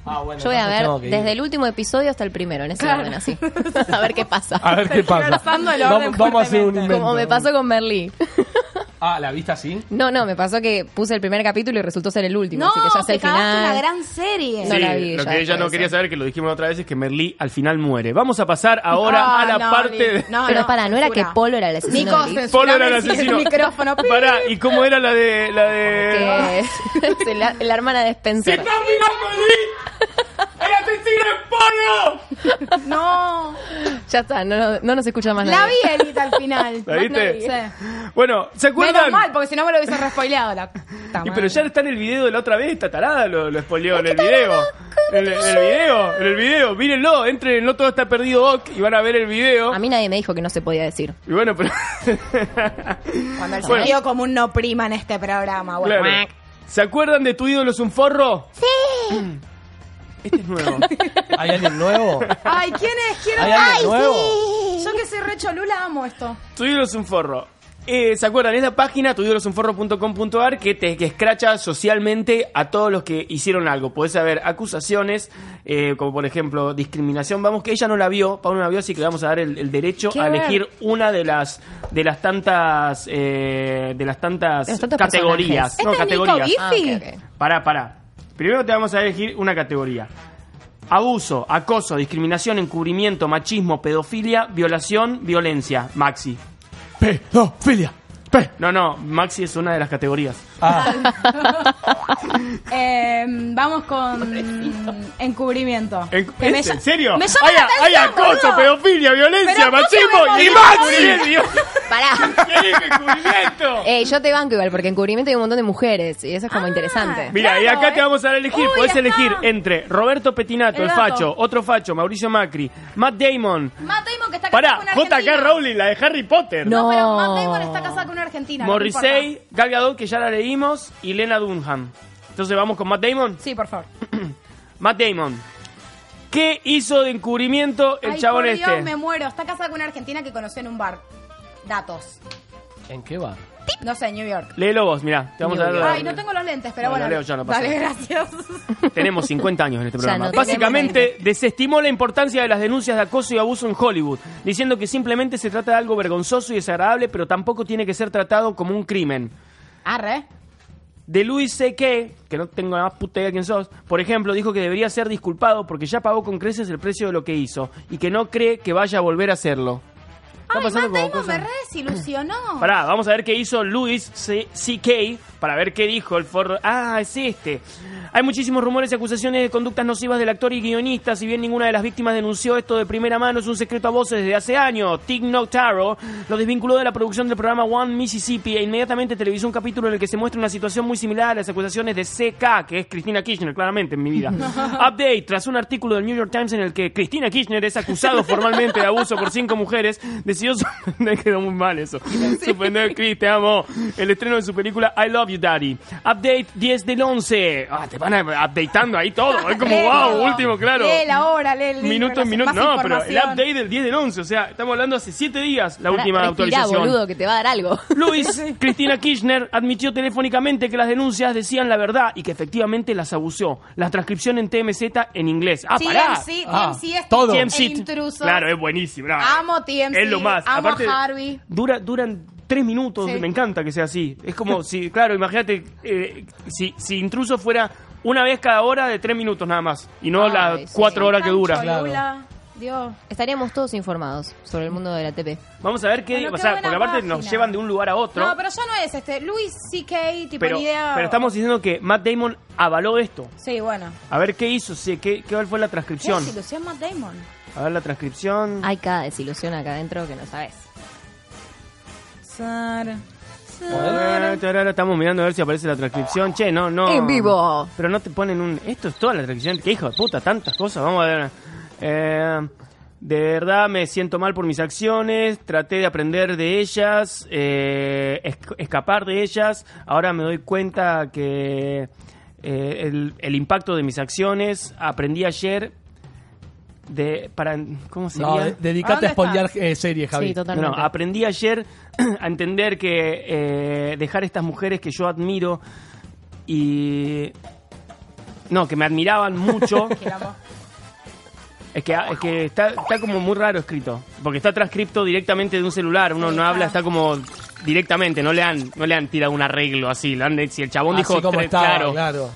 Ah, bueno, Yo voy a entonces ver tengo que ir. desde el último episodio hasta el primero, en ese Claro. orden así. a ver qué pasa. A ver qué pasa. Tergiversando el orden Vamos, vamos a hacer un invento. Como me pasó con Merlí. Ah, ¿la viste así? No, no, me pasó que puse el primer capítulo y resultó ser el último, No, así que ya sé te el final. una gran serie. No Sí, la vi lo que ella no quería eso. saber, que lo dijimos otra vez, es que Merlí al final muere. Vamos a pasar ahora Ah, a la no, parte de... no, Pero no, para, ¿no era que. Polo era el asesino Nico? Polo era el asesino. el micrófono. Pará, ¿y cómo era la de... La de... La, la hermana de Spencer. ¡El asesino es Polo! No. Ya está, no, no, no nos escucha más La nadie. vi, Elita, al final. ¿La viste? Sí. Bueno, ¿se Menos acuerdan? mal, porque si no me lo hubiese respoileado la puta Y madre. pero ya está en el video de la otra vez, esta tarada lo, lo spoileó en el video. En el, en el video, en el video, mírenlo, entren, no todo está perdido Oc y van a ver el video. A mí nadie me dijo que no se podía decir. Y bueno, pero. Cuando el Bueno. sentido común no prima en este programa. Bueno. Claro. ¿Se acuerdan de tu ídolo es un forro? Sí. Este es nuevo. ¿Hay alguien nuevo? Ay, ¿quién es? Quiero ¿Hay alguien Ay, nuevo? sí. Yo que soy re cholula amo esto. Tu ídolo es un forro. Eh, ¿Se acuerdan? Es la página tuidolosunforro.com.ar que te que escracha socialmente a todos los que hicieron algo. Podés saber acusaciones, eh, como por ejemplo discriminación. Vamos, que ella no la vio, Pablo no la vio, así que le vamos a dar el, el derecho a ver. elegir una de las de las tantas eh, de las tantas, De categorías. personajes. No, ¿Este es Nico categorías. Bifi? Ah, ok, ok. Pará, pará. Primero te vamos a elegir una categoría. Abuso, acoso, discriminación, encubrimiento, machismo, pedofilia, violación, violencia. Maxi. Pedofilia. No, no, Maxi es una de las categorías. Ah, Eh, vamos con encubrimiento. En, Que me ¿este? lla- ¿En serio? Me llama hay, la atención, hay acoso, boludo. pedofilia, violencia, Pero machismo y. Maxi. Pará. ¿Qué encubrimiento? Eh, yo te banco igual, porque en cubrimiento hay un montón de mujeres y eso es como interesante. Mira, y Claro, acá eh. te vamos a elegir. Uy, Podés elegir entre Roberto Petinato, El el, facho, otro facho, Mauricio Macri, Matt Damon. Matt Damon que está casado Pará, con una JK argentina. Rowling, la de Harry Potter. No, No. pero Matt Damon está casado con una argentina. no Morrissey, Gal Gadot, que ya la leímos, y Lena Dunham. Entonces vamos con Matt Damon. Sí, por favor. Matt Damon. ¿Qué hizo de encubrimiento el Ay, chabón por Dios, este? me muero. Está casada con una argentina que conoció en un bar. Datos. ¿En qué bar? No sé, New York. Léelo vos, mirá. Te vamos a dar Ay, no tengo los lentes, pero No, bueno. lo leo yo, no pasa Dale, gracias. Tenemos 50 años en este programa. no Básicamente, desestimó la importancia de las denuncias de acoso y abuso en Hollywood, diciendo que simplemente se trata de algo vergonzoso y desagradable, pero tampoco tiene que ser tratado como un crimen. Arre. De Louis C.K., que no tengo la más puta idea quién sos, por ejemplo, dijo que debería ser disculpado porque ya pagó con creces el precio de lo que hizo y que no cree que vaya a volver a hacerlo. Está Ay, pasando Matt como Damon me desilusionó. Pará, vamos a ver qué hizo Louis C- C.K. para ver qué dijo el forro. Ah, es este. Hay muchísimos rumores y acusaciones de conductas nocivas del actor y guionista. Si bien ninguna de las víctimas denunció esto de primera mano, es un secreto a voces desde hace años. Tig Notaro lo desvinculó de la producción del programa One Mississippi e inmediatamente televisó un capítulo en el que se muestra una situación muy similar a las acusaciones de CK, que es Cristina Kirchner, claramente en mi vida. Update, tras un artículo del New York Times en el que Cristina Kirchner es acusado formalmente de abuso por cinco mujeres, decidió suspender, quedó muy mal eso, suspender, Chris, te amo, el estreno de su película I Love You Daddy. Update 10 del 11. Ah, te van updateando ahí todo, es como wow, todo. último, claro. Lee la hora, lee el Minuto en minuto, no, pero el update del 10 del 11, o sea, estamos hablando hace 7 días la última respirá, actualización. boludo, que te va a dar algo. Luis, Cristina Kirchner admitió telefónicamente que las denuncias decían la verdad y que efectivamente las abusó. La transcripción en TMZ en inglés. Ah, pará. TMC, Ah, TMC es todo. el intruso. Claro, es buenísimo. Amo TMC. Es lo más. Amo Aparte, a Harvey. Dura, duran tres minutos. Sí. Me encanta que sea así. Es como si, claro, imagínate, eh, si, si intruso fuera una vez cada hora de tres minutos nada más. Y no Ay, las sí. cuatro horas que dura. Dios. Estaríamos todos informados sobre el mundo de la TP. Vamos a ver qué. Bueno, o qué sea, porque aparte nos llevan de un lugar a otro. No, pero ya no es este. Louis C.K. tipo pero, ni idea. pero estamos diciendo que Matt Damon avaló esto. Sí, bueno. A ver qué hizo, sí, qué, qué fue la Qué transcripción. desilusión Matt Damon. A ver la transcripción. Hay cada desilusión acá adentro que no sabes. Sara. Ah, tarara, Estamos mirando a ver si aparece la transcripción. Che, no, no. En vivo. Pero no te ponen un. Esto es toda la transcripción. Qué hijo de puta, tantas cosas. Vamos a ver. Eh, de verdad me siento mal por mis acciones. Traté de aprender de ellas. eh, esc- escapar de ellas. Ahora me doy cuenta que. eh, el, el impacto de mis acciones. Aprendí ayer de para ¿cómo se No, dedicate a spoilear eh, series, Javi. No, aprendí ayer a entender que eh, dejar estas mujeres que yo admiro y no, que me admiraban mucho. Es que, es que está, está como muy raro escrito, porque está transcripto directamente de un celular, uno no habla, está como directamente, no le han, no le han tirado un arreglo así, lo han- si el chabón Así dijo como estaba, claro, claro.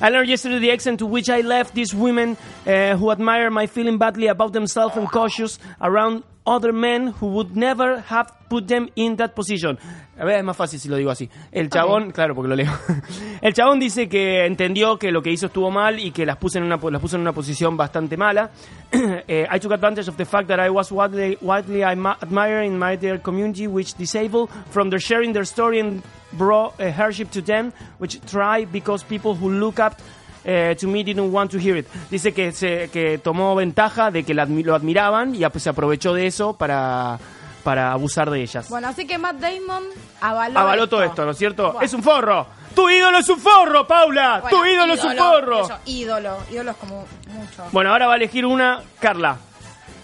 I learned yesterday the extent to which I left these women uh, who admire my feeling badly about themselves and cautious around other men who would never have put them in that position. A ver, es más fácil si lo digo así. El chabón, claro, porque lo leo. El chabón dice que entendió que lo que hizo estuvo mal y que las puso en una, las puso en una posición bastante mala. Eh, I took advantage of the fact that I was widely, widely admi- admired in my dear community, which disabled from their sharing their story and brought a hardship to them, which tried because people who look up eh, to me didn't want to hear it. Dice que, se, que tomó ventaja de que lo admiraban y se aprovechó de eso para, para abusar de ellas. Bueno, así que Matt Damon avaló, Avaló todo esto, ¿no es cierto? Bueno. Es un forro. Tu ídolo es un forro, Paula. Bueno, tu ídolo, es un forro. eso, ídolo, ídolo es como mucho. Bueno, ahora va a elegir una, Carla.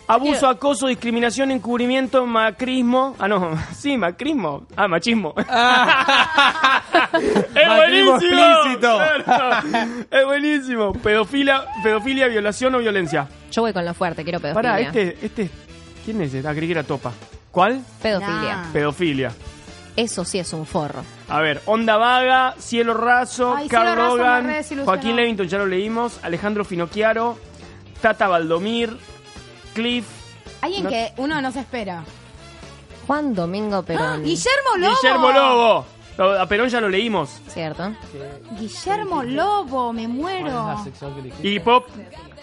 Abuso, Quiero- acoso, discriminación, encubrimiento, macrismo. Ah, no, sí, macrismo. Ah, machismo. ¡Es Macrismo buenísimo! Claro. Es buenísimo. Pedofilia, pedofilia, violación o violencia. Yo voy con lo fuerte, quiero pedofilia. Pará, este, este. ¿Quién es? Ah, creí que era Topa. ¿Cuál? Pedofilia. Pedofilia. Eso sí es un forro. A ver, Onda Vaga, Cielo Raso, Ay, Carl Cielo Raso desilusionó. Joaquín Levington, ya lo leímos, Alejandro Finocchiaro, Tata Valdomir, Cliff, Alguien No- que uno no se espera. Juan Domingo Perón. Guillermo Lobo. Guillermo Lobo. A Perón ya lo leímos. Cierto. Guillermo Lobo, me muero. Y Pop,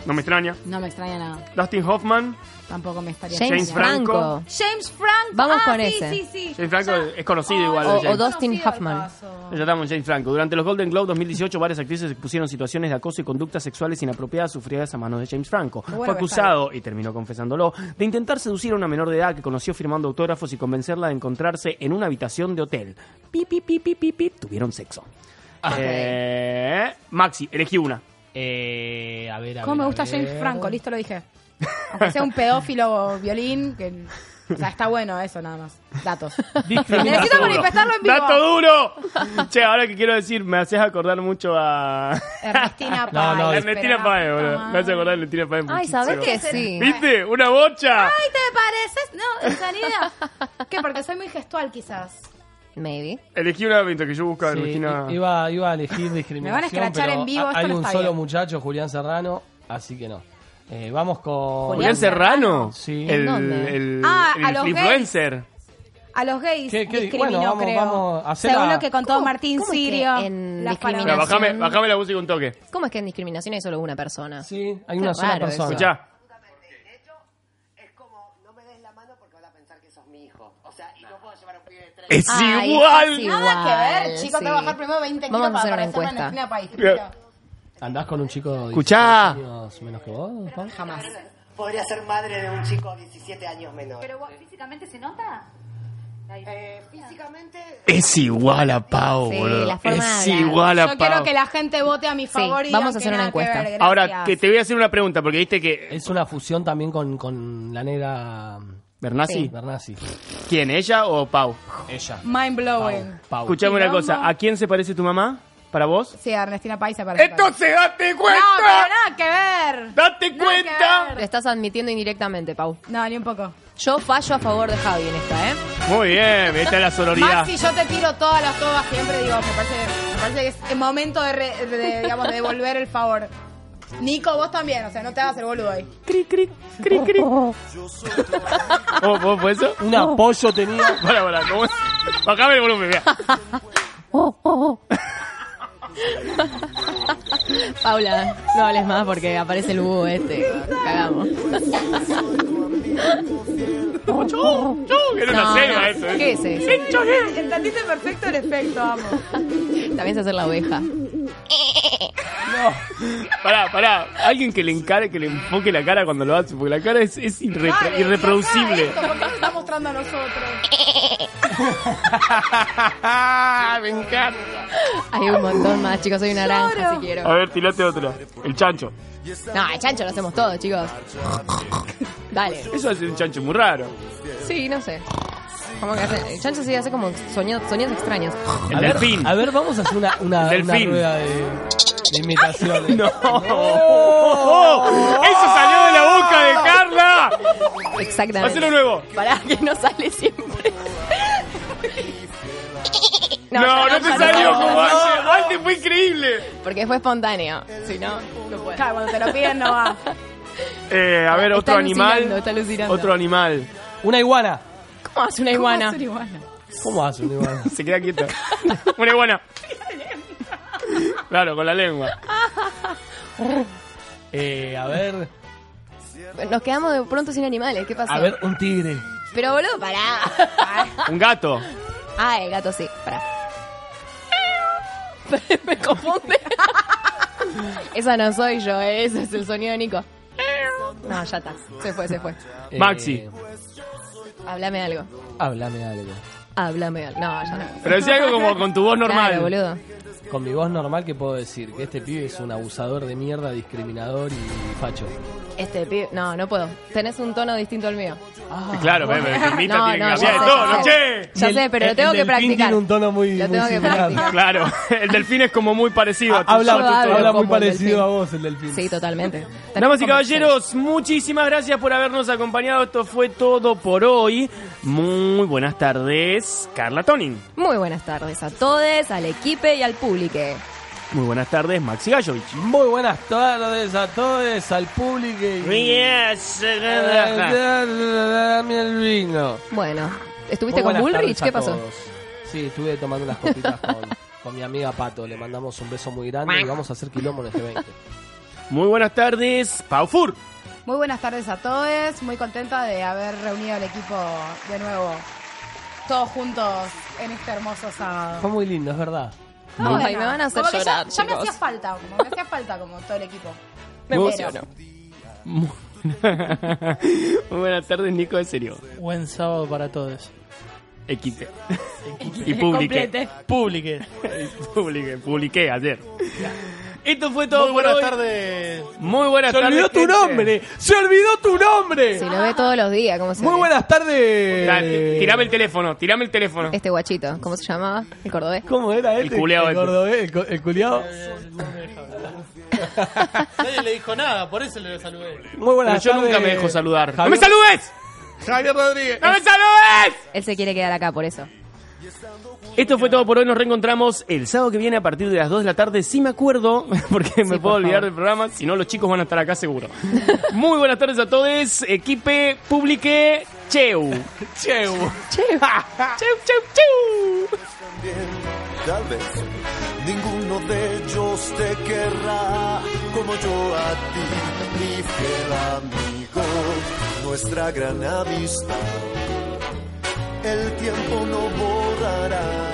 no me extraña. No me extraña nada. Dustin Hoffman, Tampoco me estaría James extrañando. Franco. James Franco. Vamos Ah, con sí, ese. Sí, sí, James Franco es conocido igual. O, James. o Dustin Hoffman. Ya estamos, James Franco. Durante los Golden Globe 2018, varias actrices expusieron situaciones de acoso y conductas sexuales inapropiadas sufridas a manos de James Franco. Bueno Fue acusado, y terminó confesándolo, de intentar seducir a una menor de edad que conoció firmando autógrafos y convencerla de encontrarse en una habitación de hotel. Pip, pip, pip, pip, pip, pip. Tuvieron sexo. Eh, Maxi, elegí una. Eh, a ver, a ¿Cómo ver, me a gusta ver. James Franco? Listo, lo dije. Aunque sea un pedófilo violín, que... O sea, está bueno eso nada más. Datos. Necesito Duro. manifestarlo en vivo. ¡Dato duro! che, ahora que quiero decir, me haces acordar mucho a... Ernestina No, no, Páez, Ernestina Páez, boludo. Me hace acordar a Ernestina Páez Ay, muchísimo. ¿sabés que sí? ¿Viste? ¡Una bocha! Ay, ¿te pareces? No, en sanidad. ¿Qué? Porque soy muy gestual, quizás. Maybe. Elegí una mientras que yo busco a Sí, Ernestina... i- iba, iba a elegir discriminación. Me van a escrachar pero en vivo, ha- esto Hay no un está solo bien. muchacho, Julián Serrano, así que no. Eh, vamos con. ¿Julián Serrano? Sí. El, dónde? el, Ah, el a los influencer. A los gays ¿Qué- qué- discriminó, bueno, vamos- creo. vamos a hacer Según la- lo que contó ¿Cómo- Martín cómo es que Sirio. en las discriminación- Mira, palabras. bajame, bajame la música un toque. ¿Cómo es que en discriminación hay solo una persona? Sí, hay Qué una sola raro persona. eso. Escuchá. Es Ay, igual. es Nada que ver, chicos. Primero 20 kilos Vamos a para hacer una encuesta. Bien. ¿Andás con un chico de Escuchá. 16 años menos que vos? Pau? Jamás. Podría ser madre de un chico 17 años menor. ¿Pero vos físicamente se nota? Eh, físicamente Es igual a Pau, Sí, boludo. la forma Es de hablar. igual a Yo quiero Pau. que la gente vote a mi favor y vamos digan a hacer que una nada que encuesta. ver, Ahora, gracias. que te voy a hacer una pregunta, porque viste que... Es una fusión también con, con la negra. ¿Bernasi? Sí. Bernasi. ¿Quién, ella o Pau? Ella. Mind blowing. Pau. Escuchame una cosa, ¿a quién se parece tu mamá? ¿Para vos? Sí, a Ernestina se parece. Entonces, date No, cuenta. pero nada que ver. ¡Date Nada cuenta! que Lo ver. estás admitiendo indirectamente, Pau. No, ni un poco. Yo fallo a favor de Javi en esta, ¿eh? Muy bien, esta es la sororidad. Maxi, yo te tiro todas las todas siempre, digo, me parece, me parece que es el momento de, re- de, digamos, de devolver el favor. Nico, vos también, o sea, no te hagas el boludo ahí. Cri, cri, cri, cri. ¿Cómo, cómo fue eso? Un apoyo tenía. Para, para, ¿cómo es? Bajame el volumen, mira. Paula, no hables más porque aparece el búho este. Cagamos. Era una No, selva no. eso, ¿eh? ¿Qué es eso? Entendiste perfecto el efecto, amo. También se hacer la oveja. Pará, pará. Alguien que le encare, que le enfoque la cara cuando lo hace, porque la cara es, es irre- Dale, irreproducible. Esto, ¿por qué no estamos mostrando a nosotros. Me encanta. Hay un montón más, chicos. Soy una naranja Lloro. si quiero. A ver, tirate otra. El chancho. No, el chancho lo hacemos todos, chicos. Dale. Eso es un chancho muy raro. Sí, no sé. ¿Cómo que hace? Chancho sí hace como sonidos, sonidos extraños. El a ver, delfín. A ver, vamos a hacer una, una, una Delfín. rueda de, de imitaciones. No. ¡Oh! ¡Eso salió de la boca de Carla! Exactamente. Hacelo nuevo. Pará, que no sale siempre. No, ya no, te ya salió no, como no, antes. no. Antes fue increíble. Porque fue espontáneo. Si no, no puede. Claro, cuando te lo piden no va. Eh, a ver, Está otro animal. está alucinando. Otro animal. Una iguana. ¿Cómo hace una iguana? ¿Cómo hacer iguana? ¿Cómo hace una iguana? Se queda quieta. Una iguana. Claro, con la lengua. Eh, a ver, Nos quedamos de pronto sin animales. ¿Qué pasó? a ver, un tigre. Pero boludo, pará. Un gato. Ah, el gato sí, pará. Me confunde. Esa no soy yo, eh, ese es el sonido de Nico. No, ya está. Se fue, se fue. Eh, Maxi. Háblame algo. Háblame algo. Háblame algo. No, ya no. Pero decía algo como con tu voz normal. Claro, boludo. Con mi voz normal, ¿qué puedo decir? Que este pibe es un abusador de mierda, discriminador y facho. Este pibe. No, no puedo. Tenés un tono distinto al mío. Claro, pero me invita, No, tiene que no, cambiar ya de sé, tono, che. Ya el- sé, pero lo el- tengo el que delfín practicar. tiene un tono muy, Lo muy tengo que practicar. Claro, el delfín es como muy parecido a tu Habla, Yo hablo habla muy el parecido a vos, el delfín. Sí, totalmente. Damas y caballeros, muchísimas gracias por habernos acompañado. Esto fue todo por hoy. Muy buenas tardes, Carla Tonin. Muy buenas tardes a todos, al equipo y al público. Muy buenas tardes, Maxi Gallovich. Muy buenas tardes a todos, al público. Yes. Dame el vino. Bueno, ¿estuviste Muy con Bullrich? ¿Qué pasó? todos. Sí, estuve tomando unas copitas con, con mi amiga Pato. Le mandamos un beso muy grande y vamos a hacer quilombo en este 20. Muy buenas tardes, Pau Fur. Muy buenas tardes a todos. Muy contenta de haber reunido al equipo de nuevo. Todos juntos en este hermoso sábado. Fue muy lindo, es verdad. No, Ay, me van a hacer como que llorar, ya, ya me hacía falta, como me hacía falta como todo el equipo. Me emociono. Muy buenas tardes, Nico, de serio. Buen sábado para todos. Equipe. y publiqué. Complete. Publique. publiqué ayer. Esto fue todo Muy por buenas hoy. tardes. Muy buenas ¡Se tardes. olvidó tu gente. nombre! ¡Se olvidó tu nombre! Si lo ve todos los días, ¿cómo se Muy ve? buenas tardes. T- Tirame el teléfono, tirame el teléfono. Este guachito, ¿cómo se llamaba? El cordobés. ¿Cómo era este? El El, este. cordobés, el, co- el culiao. Nadie le dijo nada, por eso le saludé. Muy buenas Pero yo nunca me dejo saludar. ¡No me saludes! Javier Rodríguez. ¡No me saludes! Él se quiere quedar acá por eso. Esto fue todo por hoy. Nos reencontramos el sábado que viene a partir de las 2 de la tarde. Si me acuerdo, porque me Sí, puedo por olvidar favor. del programa. Si no, los chicos van a estar acá seguro. Muy buenas tardes a todos. Equipe, publique, cheu. Cheu. cheu, cheu, cheu. Tal vez ninguno de ellos te querrá como yo a ti, mi fiel amigo, nuestra gran amistad. El tiempo no borrará,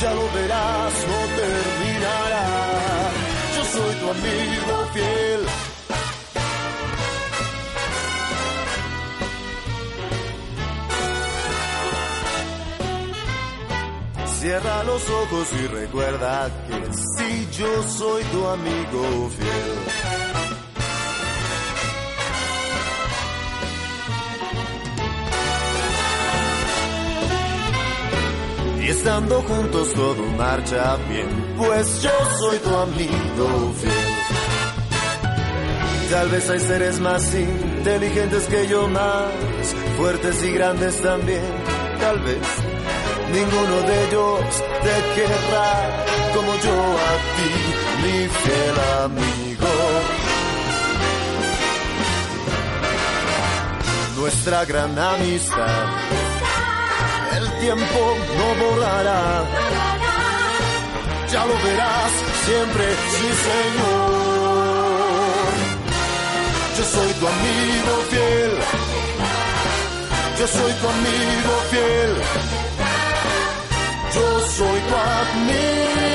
ya lo verás, no terminará. Yo soy tu amigo fiel. Cierra los ojos y recuerda que si yo soy tu amigo fiel. Estando juntos todo marcha bien, pues yo soy tu amigo fiel. Tal vez hay seres más inteligentes que yo, más fuertes y grandes también. Tal vez ninguno de ellos te querrá como yo a ti, mi fiel amigo. Nuestra gran amistad, el tiempo no borrará. Ya lo verás siempre, sí señor. Yo soy tu amigo fiel. Yo soy tu amigo fiel. Yo soy tu amigo